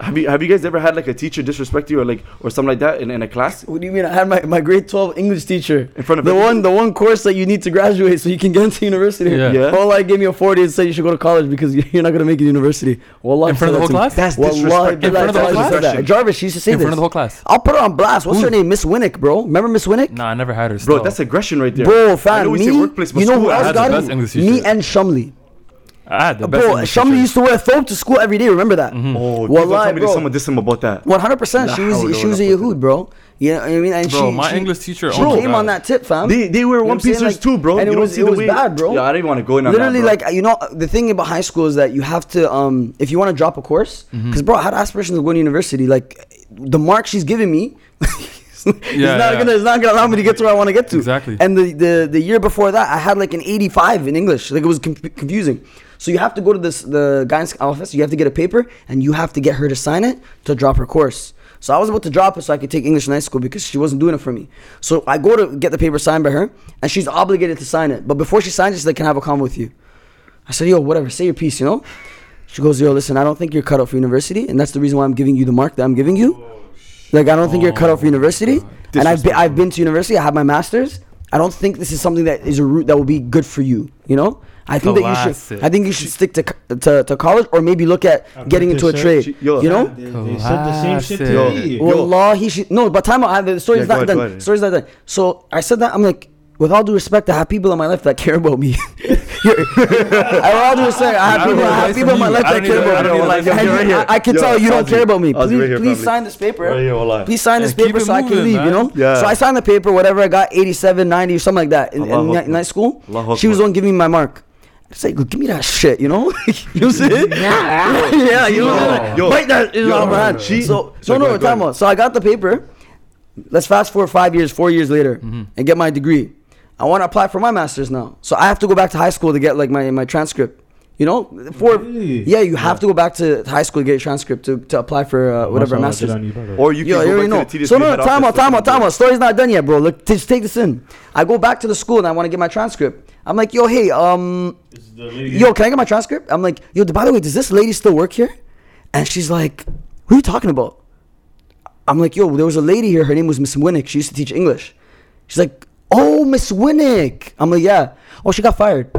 Have you have you guys ever had like a teacher disrespect you or like or something like that in, in a class? What do you mean? I had my, my grade twelve English teacher In front of the everybody? one the one course that you need to graduate so you can get into university. Yeah. Yeah. Wallah gave me a forty and said you should go to college because you're not gonna make it to university. Wallah In front of the whole that to me. class? That's Wallahi, disrespectful. In front of the whole ta'ala, she said class? that. Jarvis, she used to say In this. In front of the whole class. I'll put her on blast. What's her name? Miss Winnick, bro. Remember Miss Winnick? Nah, I never had her. Bro, still. that's aggression right there. Bro, I fam, know we me, say workplace, but you know who school, I else had got the it? best English Me and Shumley. I had the best. Bro, English Shumley used to wear a thobe to school every day. Remember that? Oh, please don't Wallahi, tell me bro. someone dissed him about that. One hundred percent. She La was hawla she was a wala bro. You know what I mean? And Bro, she, my she, English teacher. she oh came God. on that tip, fam. They they were one what I'm saying? piecers Like- too, bro. and you it don't was- see it the was way. bad, bro. Yeah, I didn't want to go in on Literally, that, like you know, the thing about high school is that you have to, um, if you want to drop a course, Mm-hmm. because bro, I had aspirations of going to university. Like the mark she's giving me, yeah, it's not Yeah, yeah. gonna, it's not gonna allow me to get to where I want to get to. Exactly. And the, the the year before that, I had like an 85 in English. Like it was com- confusing. So you have to go to this the guidance office. You have to get a paper, and you have to get her to sign it to drop her course. So I was about to drop it so I could take English in high school because she wasn't doing it for me. So I go to get the paper signed by her, and she's obligated to sign it. But before she signs it, she's like, "Can I have a convo with you?" I said, "Yo, whatever, say your piece, you know." She goes, "Yo, listen, I don't think you're cut out for university, and that's the reason why I'm giving you the mark that I'm giving you. Like, I don't think you're cut out for university, and I've been, I've been to university. I have my master's. I don't think this is something that is a route that will be good for you. You know, I think that you should. I think you should stick to to, to college, or maybe look at getting into a Apprenticeship. trade. She- yo, you know." They, they said the same shit to Classic. me. Yo. Wallahi, she no, but time out. The story's Yeah, not ahead, go done. ahead. Story's not done. So I said that I'm like, with all due respect, I have people in my life that care about me. I with all due respect, I have I don't people, I have people in my you. life I that don't care need- I about me. Like, you. I, I, I can tell you don't care about me. Please, please sign this paper. Right here, wallah. Please sign this paper so I can leave. You know. So I signed the paper. Whatever I got, 87, 90, or something like that in, in, Allahu ni- Akbar. night school. Allahu She was the Akbar. one giving me my mark. I said, "Give me that shit," you know. you know what I'm saying? yeah, you know. what I'm saying? Yo. Bite that in Yo. my hand. She- So So no, go no, go time out. So I got the paper. Let's fast forward five years, four years later, mm-hmm. and get my degree. I want to apply for my master's now, so I have to go back to high school to get like my, my transcript. You know, for Really? yeah, you have to go back to high school to get your transcript to, to apply for uh, whatever master's. you, brother. Or you can Yo, you go already know. to the So no, no, time out, time out, time out. Story's not done yet, bro. Look, just take this in. I go back to the school and I want to get my transcript. I'm like, yo, hey, um, Is the lady- yo, can I get my transcript? I'm like, yo, by the way, does this lady still work here? And she's like, who are you talking about? I'm like, yo, there was a lady here. Her name was Miss Winnick. She used to teach English. She's like, oh, Miss Winnick. I'm like, yeah. Oh, she got fired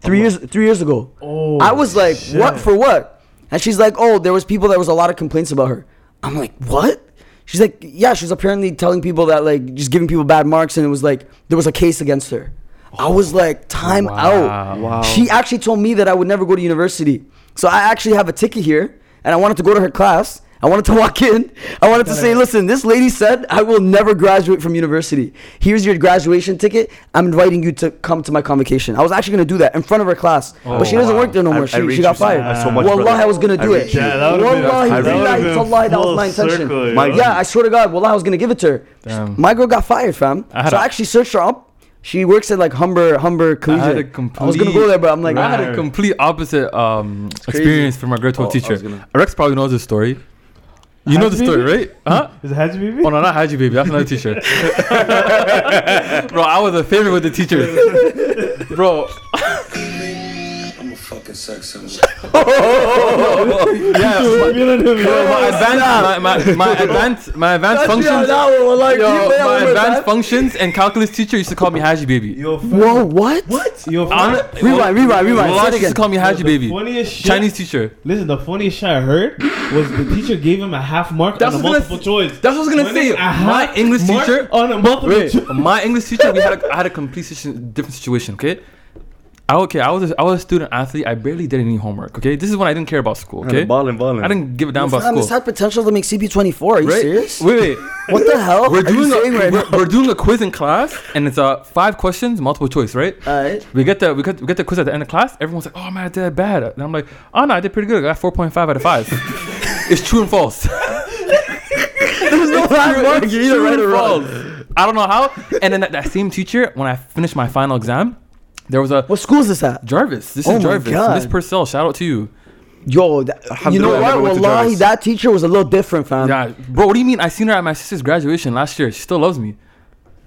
three years three years ago. Oh, I was like, what for what? And she's like, oh, there was people. There was a lot of complaints about her. I'm like, what? She's like, yeah. She's apparently telling people that like just giving people bad marks, and it was like there was a case against her. I was oh, like, time out. Wow. She actually told me that I would never go to university. So I actually have a ticket here, and I wanted to go to her class. I wanted to walk in. I wanted to say, listen, this lady said I will never graduate from university. Here's your graduation ticket. I'm inviting you to come to my convocation. I was actually going to do that in front of her class. but she doesn't wow. work there no more. I she, rate she got you so- fired. so much, Wallahi, brother. I was going to do rate it. you. Yeah, that would've been- I billahi, tallahi, that was my intention. circle. My- Yeah, I swear to God, Wallah, I was going to give it to her. Damn. My girl got fired, fam. I so a- I actually searched her up. She works at like Humber Humber I Collegiate. had a I complete. was gonna go there, but I'm like, I had a complete opposite um, experience from my grade 12 Oh, teacher. gonna- Rex probably knows this story. You know the story, baby? right? Huh? Is it Haji baby? Oh no, not Haji baby. That's another teacher. Bro, I was a favorite with the teachers. Bro, fucking sex symbol. yeah. My, my advanced, my, my, my advanced, my advanced functions. Yo, my advanced functions and calculus teacher used to call me Haji baby. Yo, fam- Whoa, what? What? Yo, On, fam- Rewind, rewind, rewind. Wallah Say it used to call me Haji the baby. shit- Chinese teacher. Listen, the funniest shit I heard was the teacher gave him a half mark That's on a what I was multiple choice. That's what I was gonna When say. a My English teacher. on a multiple choice. my English teacher, we had a, I had a complete different situation. Okay, I, okay, I was a, I was a student athlete. I barely did any homework. Okay, this is when I didn't care about school. Okay, balling, balling. I didn't give a damn about Fam, school. this had potential to make CP24. Are you Right? serious? Wait, wait. What the hell? We're are doing you a, right we're, now? we're doing a quiz in class, and it's uh five questions, multiple choice, right? Alright. We get the we get we get the quiz at the end of class. Everyone's like, "Oh man, I did that bad," and I'm like, "Oh no, I did pretty good. I got 4.5 out of five. it's true and false. There's no last mark. You're either right or wrong. I don't know how. And then that, that same teacher, when I finished my final exam, there was a What school is this at? Jarvis. This Oh is my Jarvis. God. Miss Purcell. Shout out to you. Yo, that, you know Alhamdulillah, what? never Wallahi, that teacher was a little different, fam. Yeah, bro. What do you mean? I seen her at my sister's graduation last year. She still loves me,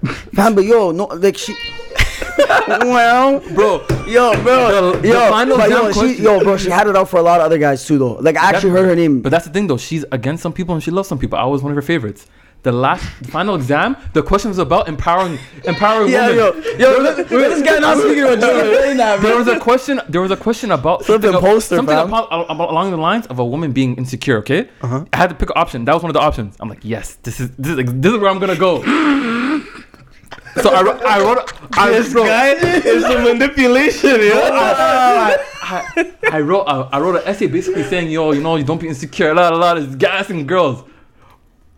Fam, but yo, no, like she. well, bro. yo, bro, The- the yo, final yo, she, yo, bro, she had it out for a lot of other guys too, though. Like I actually heard her name. But that's the thing, though. She's against some people and she loves some people. I was one of her favorites. The last the final exam, the question was about empowering empowering yeah, women. yo, yo, look, this guy not speaking about saying that, There was a question. There was a question about something, poster, something about, about along the lines of a woman being insecure. Okay, Uh-huh. I had to pick an option. That was one of the options. I'm like, yes, this is this is, this is where I'm gonna go. so I wrote, I wrote, I This wrote, guy is a manipulation, yo. I, I, I wrote a, I wrote an essay basically saying, yo, you know, you don't be insecure, la la la, it's gassing girls.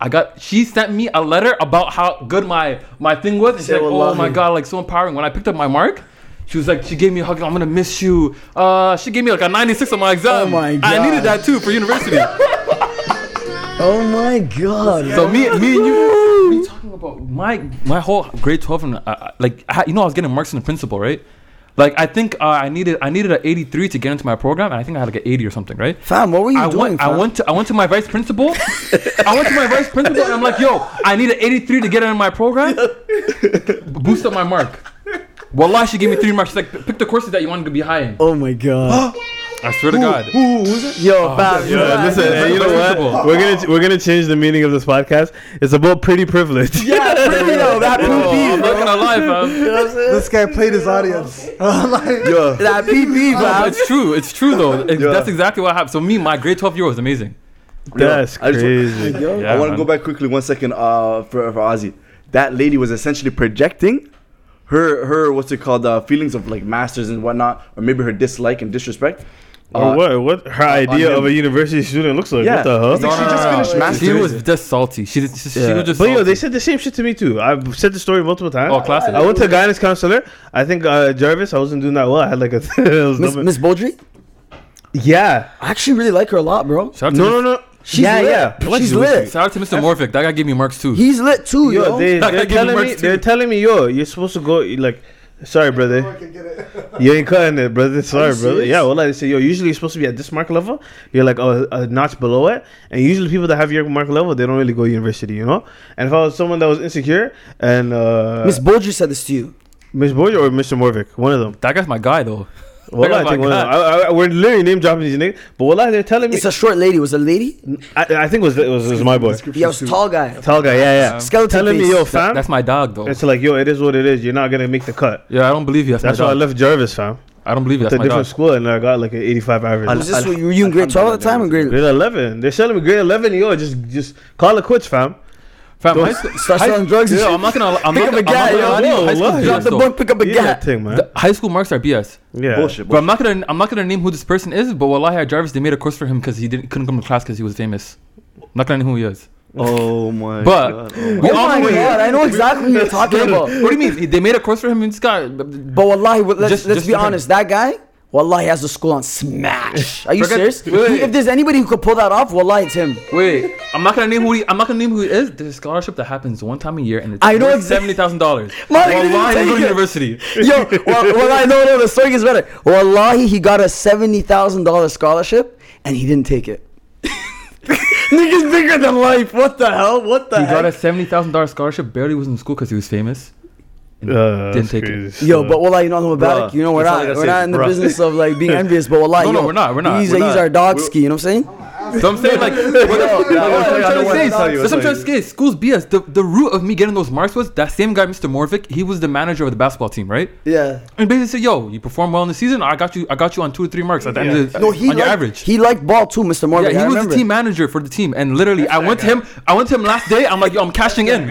I got she sent me a letter about how good my my thing was and she's like, oh my god, like so empowering. When I picked up my mark, she was like, she gave me a hug, I'm gonna miss you. Uh she gave me like a 96 on my exam. Oh my god, I needed that too for university. Oh my god. so me me and you we talking about my my whole grade 12 and uh, uh, like I, you know I was getting marks in the principal, right? Like I think uh, I needed I needed an 83 to get into my program, and I think I had like an 80 or something, right? Fam, what were you I doing? went, I went to I went to my vice principal. I went to my vice principal and I'm like, yo, I need an 83 to get into my program. Boost up my mark. Wallah, she gave me three marks. She's like, pick the courses that you wanted to be high in. Oh my god. I swear to God. Yo, fam. Yo, fam. listen, hey, you know what? We're gonna we're gonna change the meaning of this podcast. It's about pretty privilege. Yeah, pretty yo, that Bro, I'm PP, not gonna lie, fam. This guy played his audience. like, Yo, that PP, No, but fam. it's true. It's true though. It's- Yeah. That's exactly what happened. So me, my grade 12 year was amazing. That's I just- crazy. Yeah, I want to go back quickly one second uh, for, for Ozzy. That lady was essentially projecting her her what's it called uh, feelings of like masters and whatnot, or maybe her dislike and disrespect. Or Uh, what? What her idea of a university student looks like? Yeah. What the hell? It's like she just finished She masters. was just salty. She, did- she, she was just. but yo, salty. they said the same shit to me too. I've said the story multiple times. Oh, classic. I went to a guidance counselor. I think uh, Jarvis. I wasn't doing that well. I had like a. Miss, dumb- Miss Beaudry? yeah. I actually really like her a lot, bro. Shout out to No, no, no. She's yeah, lit. yeah. She's She was- lit. Shout out to Mr. Morvick. That guy gave me marks too. He's lit too, yo. Yo, They, they're, telling me. marks They're telling me, yo, you're supposed to go. Like, sorry, brother. You ain't cutting it, brother. Sorry, brother. Yeah, well, like they say, yo, usually you're supposed to be at this mark level. You're like a, a notch below it, and usually people that have your mark level, they don't really go university, you know. And if I was someone that was insecure and uh, Miss Beaudry said this to you. Miss Boyd or Mr. Morvick, one of them. that guy's my guy though. Oh well, I Oh think my one of them. God. I, I, we're literally name dropping these niggas, but what they're telling me, It's a short lady. Was it a lady? I, I think it was it was, it was my boy, Yeah, it was tall guy. tall guy. Yeah, yeah. Skeleton telling me, face. yo, That- fam. that's my dog though. it's like, yo, it is what it is. You're not gonna make the cut. Yeah, I don't believe you. That's, That's my why I left Jarvis, fam. I don't believe you. It's That's a my different dog. school, and I got like an 85 average. Was this what you were you in grade 12 at the time or grade? Grade 11. They're selling me grade 11. Yo, just just call it quits, fam. Fam, Don't high school, Start high- selling drugs and Yeah, shit. I'm not gonna. I'm Pick not, up a I'm not guy, gonna yo. lie to. High school Drop the though. book, pick up a Yeah, guy. thing, man. The high school marks are BS. yeah. bullshit. But I'm not gonna. I'm not gonna name who this person is. But wallahi, at Jarvis, they made a course for him because he didn't couldn't come to class because he was famous. I'm not gonna name who he is. Oh my But- god. Oh We Oh my know god, I know exactly what you're talking about. What do you mean? They made a course for him and this guy. But wallahi, let's, Just- let's just be for him. honest. That guy, wallahi, has the school on smash. Are you Forget- serious? wait, wait. If there's anybody who could pull that off, wallahi, it's him. Wait, I'm not gonna name who he. I'm not gonna name who he is. There's a scholarship that happens one time a year, and it's I know seventy thousand dollars. My nigga didn't Wallahi, take go to it. university. Yo, well, wallahi, no, no, the story gets better. Wallahi, he got a seventy thousand dollar scholarship and he didn't take it. Niggas bigger than life. What the hell? What the He got a seventy thousand dollars scholarship. Barely was in school because he was famous. And Uh, didn't that's take it. Yo, but wallahi, you know I'm about Bruh, it. You know we're that's all I not gotta we're not in the bruh. business of like being envious, but wallahi, No, no, yo, we're not, we're not, He's, we're he's not. our dog We're- ski. You know what I'm saying? So I'm saying like, what, what, what, I'll I'm tell you, I trying to say, tell you, that's what I'm trying to say. School's BS. The the root of me getting those marks was that same guy, Mr. Morvick. He was the manager of the basketball team, right? Yeah. And basically said, "Yo, you perform well in the season. I got you. I got you on two or three marks at the end of the, No, he on your liked, average." He liked ball too, Mr. Morgan. yeah, he I was remember. the team manager for the team, and literally, I went to him. I went to him last day. I'm like, "Yo, I'm cashing in."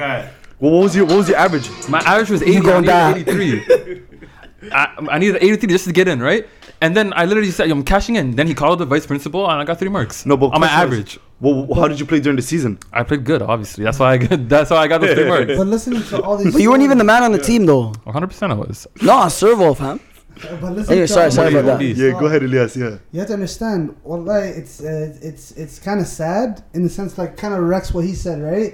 Well, what was your what was your average? My average was 80, gonna I die. needed 83. I, I needed 83 just to get in, right? And then I literally said, I'm cashing in. Then he called the vice principal, and I got three marks. No, but on my question is, average, Well, how did you play during the season? I played good. Obviously, that's why I got. That's why I got those three marks. But listening to all these. But you weren't even the man on the stories- team though. 100 percent I was. No, servo, fam. But listen Anyway, to sorry, all sorry these about that. stories. Yeah, go ahead, Elias. Yeah. You have to understand, wallahi, it's uh, it's it's kind of sad in the sense like kind of wrecks what he said, right?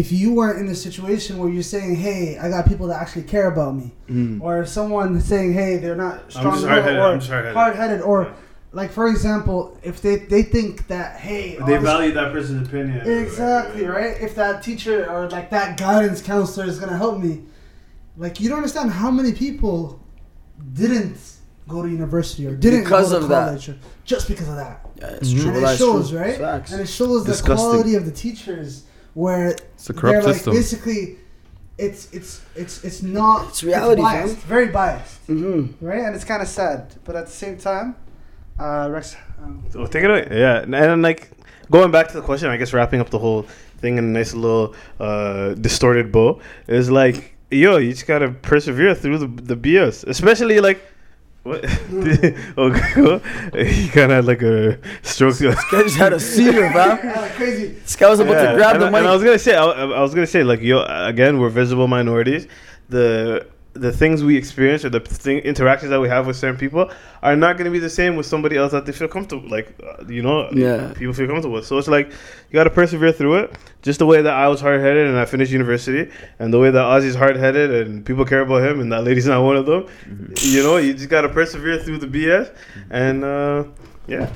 If you weren't in a situation where you're saying, "Hey, I got people that actually care about me," Mm. or someone saying, "Hey, they're not strong just enough," hard-headed, or I'm hard-headed. hard-headed, or Yeah. like for example, if they they think that, "Hey, They this- value that person's opinion. Exactly right. If that teacher or like that guidance counselor is gonna help me, like you don't understand how many people didn't go to university or didn't Because go to of that. college or- just because of that. Yeah, it's Mhm. true. And it shows, true. right? Facts. And it shows the quality of the teachers where It's a they're corrupt like system. basically, it's it's it's it's not It's reality, biased, fam. very biased, Mm-hmm. right? And it's kind of sad, but at the same time, uh, Rex. Um, So take it away. Yeah, and, and like going back to the question, I guess wrapping up the whole thing in a nice little uh, distorted bow is like, yo, you just gotta persevere through the the BS, especially like. What? oh, he kind of had like a stroke. I just had a seizure, uh, crazy. This guy was about Yeah, to grab and, the and I was gonna say, I, I was gonna say, like, yo, again, we're visible minorities. The the things we experience or the thing, interactions that we have with certain people are not gonna be the same with somebody else that they feel comfortable, like, uh, you know, Yeah. people feel comfortable with. So it's like you gotta persevere through it. Just the way that I was hard headed and I finished university, and the way that Ozzy's hard headed and people care about him, and that lady's not one of them. You know, you just gotta persevere through the BS, and uh, yeah.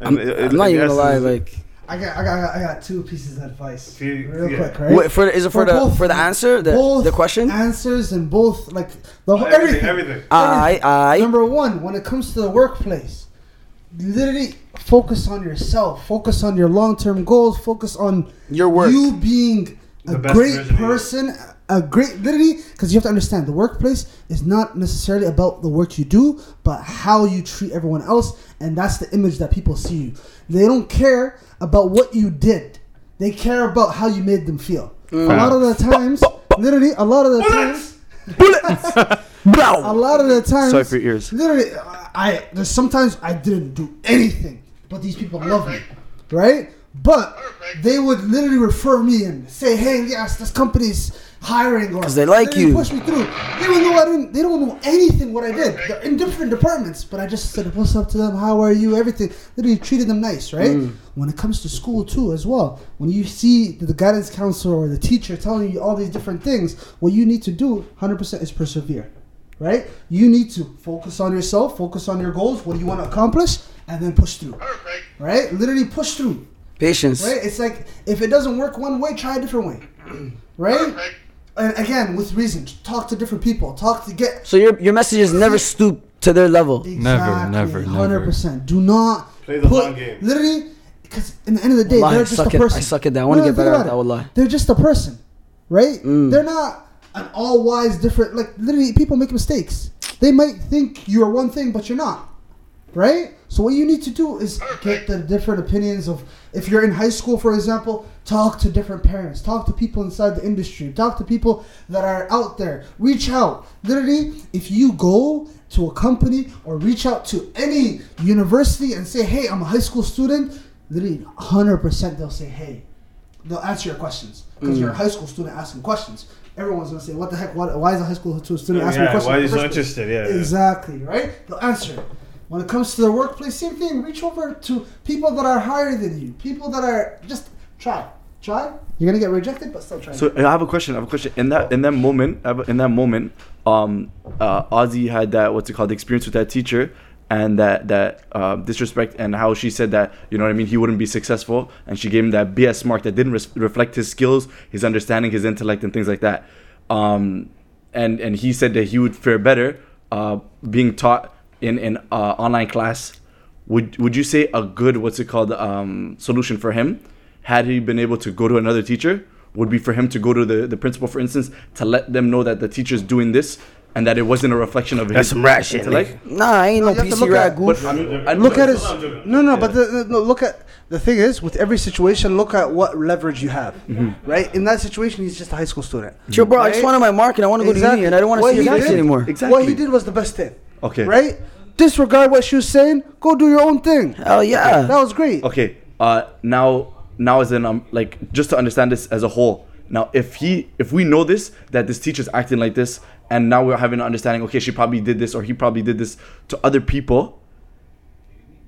I'm, And it- I'm not even gonna lie, like, I got, I got, I got two pieces of advice, If you- real yeah. quick, right? wait, for the, is it for, For the both- for the answer, the both the question? answers and both like the whole everything, everything. everything. I I Number one, when it comes to the workplace, literally focus on yourself. Focus on your long-term goals. Focus on your work. you being a The best great version of you. person. A great, literally, because you have to understand the workplace is not necessarily about the work you do, but how you treat everyone else, and that's the image that people see you. They don't care about what you did; they care about how you made them feel. A lot of the times, literally, a lot of the times, a lot of the times, Sorry for your ears. Literally, I there's sometimes I didn't do anything, but these people love me, right? But they would literally refer me and say, "Hey, yes, this company's hiring," or 'Cause they like literally you. Push me through, even though I didn't. They don't know anything what I did. They're in different departments, but I just said, "What's up to them? How are you? Everything." Literally treated them nice, right? Mm. When it comes to school too, as well, when you see the guidance counselor or the teacher telling you all these different things, what you need to do, hundred percent, is persevere right? You need to focus on yourself, focus on your goals, what do you want to accomplish, and then push through. Perfect. Right? Literally push through. patience. Right? It's like if it doesn't work one way, try a different way. Right? And again, with reason, talk to different people. Talk to get So your your message is never stoop to their level. Never, never, hundred percent. Do not Play the put long game. literally because in the end of the day, Wallahi, they're I just suck a it. person. I suck it down. I want to get better at that. it. Wallahi. They're just a person, right? Mm. They're not an all wise, different. Like literally, people make mistakes. They might think you're one thing, but you're not, right? So what you need to do is get the different opinions of. If you're in high school, for example, talk to different parents, talk to people inside the industry, talk to people that are out there. Reach out. Literally, if you go to a company or reach out to any university and say, "Hey, I'm a high school student," literally, hundred percent they'll say, "Hey." they'll answer your questions because you're a high school student asking questions. Everyone's gonna say, "What the heck? What, why is a high school student asking me Yeah, questions?" why in are you the so interested? Yeah, yeah. exactly right. They'll answer. When it comes to the workplace, same thing. Reach over to people that are higher than you, people that are just try, try. You're gonna get rejected, but still try. So I have a question. I have a question. In that in that moment, in that moment, um, uh, Ozzy had that what's it called? Experience with that teacher and that that uh, disrespect and how she said that you know what I mean. He wouldn't be successful, and she gave him that BS mark that didn't reflect his skills, his understanding, his intellect, and things like that. Um, and and he said that he would fare better uh, being taught in in uh, online class. Would would you say a good what's it called um, solution for him had he been able to go to another teacher would be for him to go to the, the principal for instance to let them know that the teacher's doing this and that it wasn't a reflection of That's his some rat shit, intellect. Nah, I ain't no No, you have to PC look rat at- goof. But I mean, I Look at his. I'm. No, no, but the, the, no, look at the thing is with every situation. Look at what leverage you have, Mm-hmm. right? In that situation, he's just a high school student. Yo, bro, I just Right? wanted my mark and I want to go to Exactly. uni and I don't want to What see your he face anymore. Exactly. What he did was the best thing. Okay. Right? Disregard what she was saying. Go do your own thing. Hell yeah. That was great. Okay. Uh, now, now as in um, like just to understand this as a whole. Now, if he, if we know this that this teacher's acting like this, and now we're having an understanding. Okay, she probably did this, or he probably did this to other people.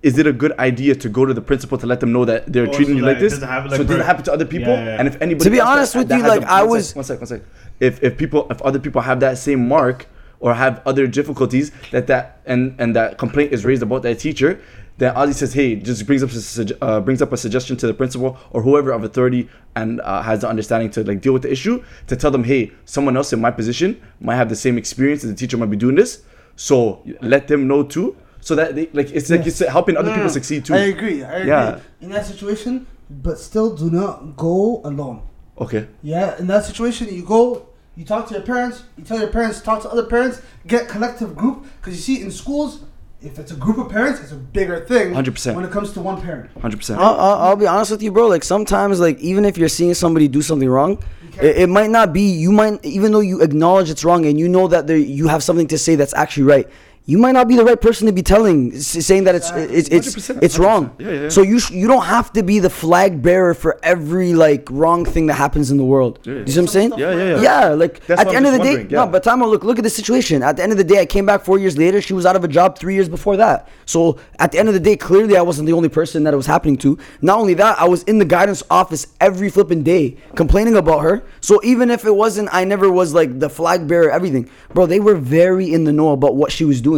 Is it a good idea to go to the principal to let them know that they're Oh, treating so you that like it this? doesn't happen, so like, it doesn't for- happen to other people. Yeah, yeah. And if anybody To be else honest that- with that you, has like, a- I one was- sec, one sec, one sec. If if people, if other people have that same mark or have other difficulties that that and and that complaint is raised about that teacher, then Ozzy says, hey, just brings up a, uh, brings up a suggestion to the principal or whoever of authority and uh, has the understanding to like deal with the issue to tell them, hey, someone else in my position might have the same experience and the teacher might be doing this, so let them know too, so that they like it's like it's helping other No, no, people no. succeed too. I agree. I agree. Yeah. In that situation, but still do not go alone. Okay. Yeah, in that situation, you go, you talk to your parents, you tell your parents, talk to other parents, get collective group. Because you see, in schools, if it's a group of parents, it's a bigger thing. 100%. When it comes to one parent. Hundred percent. I'll, I'll, I'll be honest with you, bro. Like sometimes, like even if you're seeing somebody do something wrong, it, it might not be. You might, even though you acknowledge it's wrong and you know that there, you have something to say that's actually right. You might not be the right person to be telling, saying that it's it's it's, 100%, it's wrong. Yeah, yeah, yeah. So you sh- you don't have to be the flag bearer for every like wrong thing that happens in the world. Yeah. You see what I'm saying? Yeah, yeah, yeah. Yeah, like That's at the I'm end of the day, yeah. no, but time look look at the situation. At the end of the day, I came back four years later. She was out of a job three years before that. So at the end of the day, clearly I wasn't the only person that it was happening to. Not only that, I was in the guidance office every flipping day complaining about her. So even if it wasn't, I never was like the flag bearer, everything, bro. They were very in the know about what she was doing.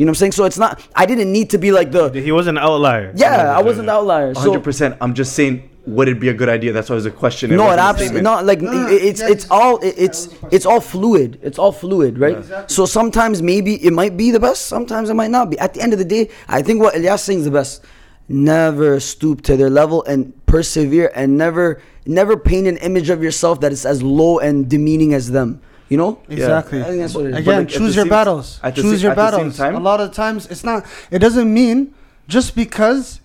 You know what I'm saying? So it's not. I didn't need to be like the. He was an outlier. Yeah, I wasn't the outlier. So hundred percent. I'm just saying, would it be a good idea? That's why it was a question. no, it absolutely not. Like No, no, it- it's yeah, it's it's- all it- it's was the question. it's all fluid. It's all fluid, right? Exactly. So sometimes maybe it might be the best. Sometimes it might not be. At the end of the day, I think what Elias saying is the best. Never stoop to their level and persevere, and never never paint an image of yourself that is as low and demeaning as them. You know? Exactly. I think that's what it is. Again, like, choose your same- battles. at the Choose your at the same battles. time- a lot of times, it's not. It doesn't mean just because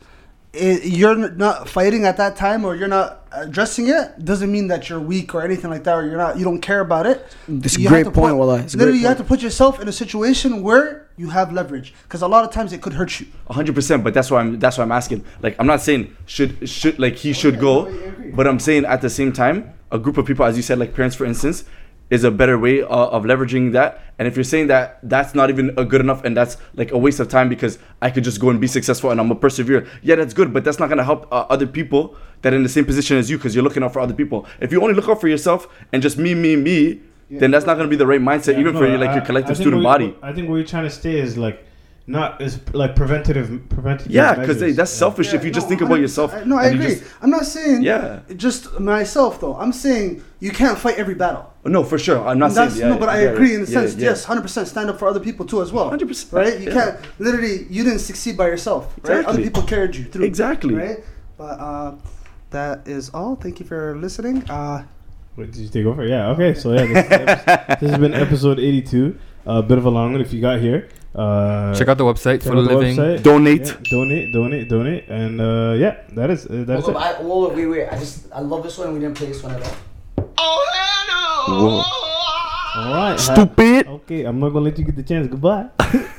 it, you're not fighting at that time or you're not addressing it doesn't mean that you're weak or anything like that or you're not. You don't care about it. It's a You great point, put- Wallah. It's literally, great you have to put yourself in a situation where you have leverage because a lot of times it could hurt you. hundred percent. But that's why I'm that's why I'm asking. Like I'm not saying should should like he should go, but I'm saying at the same time, a group of people, as you said, like parents, for instance, is a better way uh, of leveraging that. And if you're saying that that's not even a good enough and that's like a waste of time because I could just go and be successful and I'm a persevere. Yeah, that's good, but that's not gonna help uh, other people that are in the same position as you because you're looking out for other people. If you only look out for yourself and just me, me, me. Then that's not gonna be the right mindset, Yeah, even no, for your, like I- your I collective student where- body. I think where you're trying to stay is like not is like preventative preventative. Yeah, because that's Yeah. selfish if you just no, think about yourself. I- No, I agree. just- I'm not saying Yeah. just myself though. I'm saying you can't fight every battle. No, for sure. I'm not That's, saying. no, but I yeah, agree in the yeah, sense. yeah. Yes, hundred percent. Stand up for other people too, as well. 100%, Right? You yeah. can't literally. You didn't succeed by yourself. Right? Other people carried you through. Exactly. Right? But uh, that is all. Thank you for listening. Uh, Wait, did you take over? Yeah. Okay. So yeah, this, episode, this has been episode 82. A bit of a long one if you got here. Uh, Check out the website for the living. website. Donate. Yeah, donate, donate, donate, and uh, yeah, that is uh, that's it. up, I, whoa, wait, wait. I just I love this one. and We didn't play this one at all. Oh, no. All right. Stupid. Okay, I'm not gonna let you get the chance. Goodbye.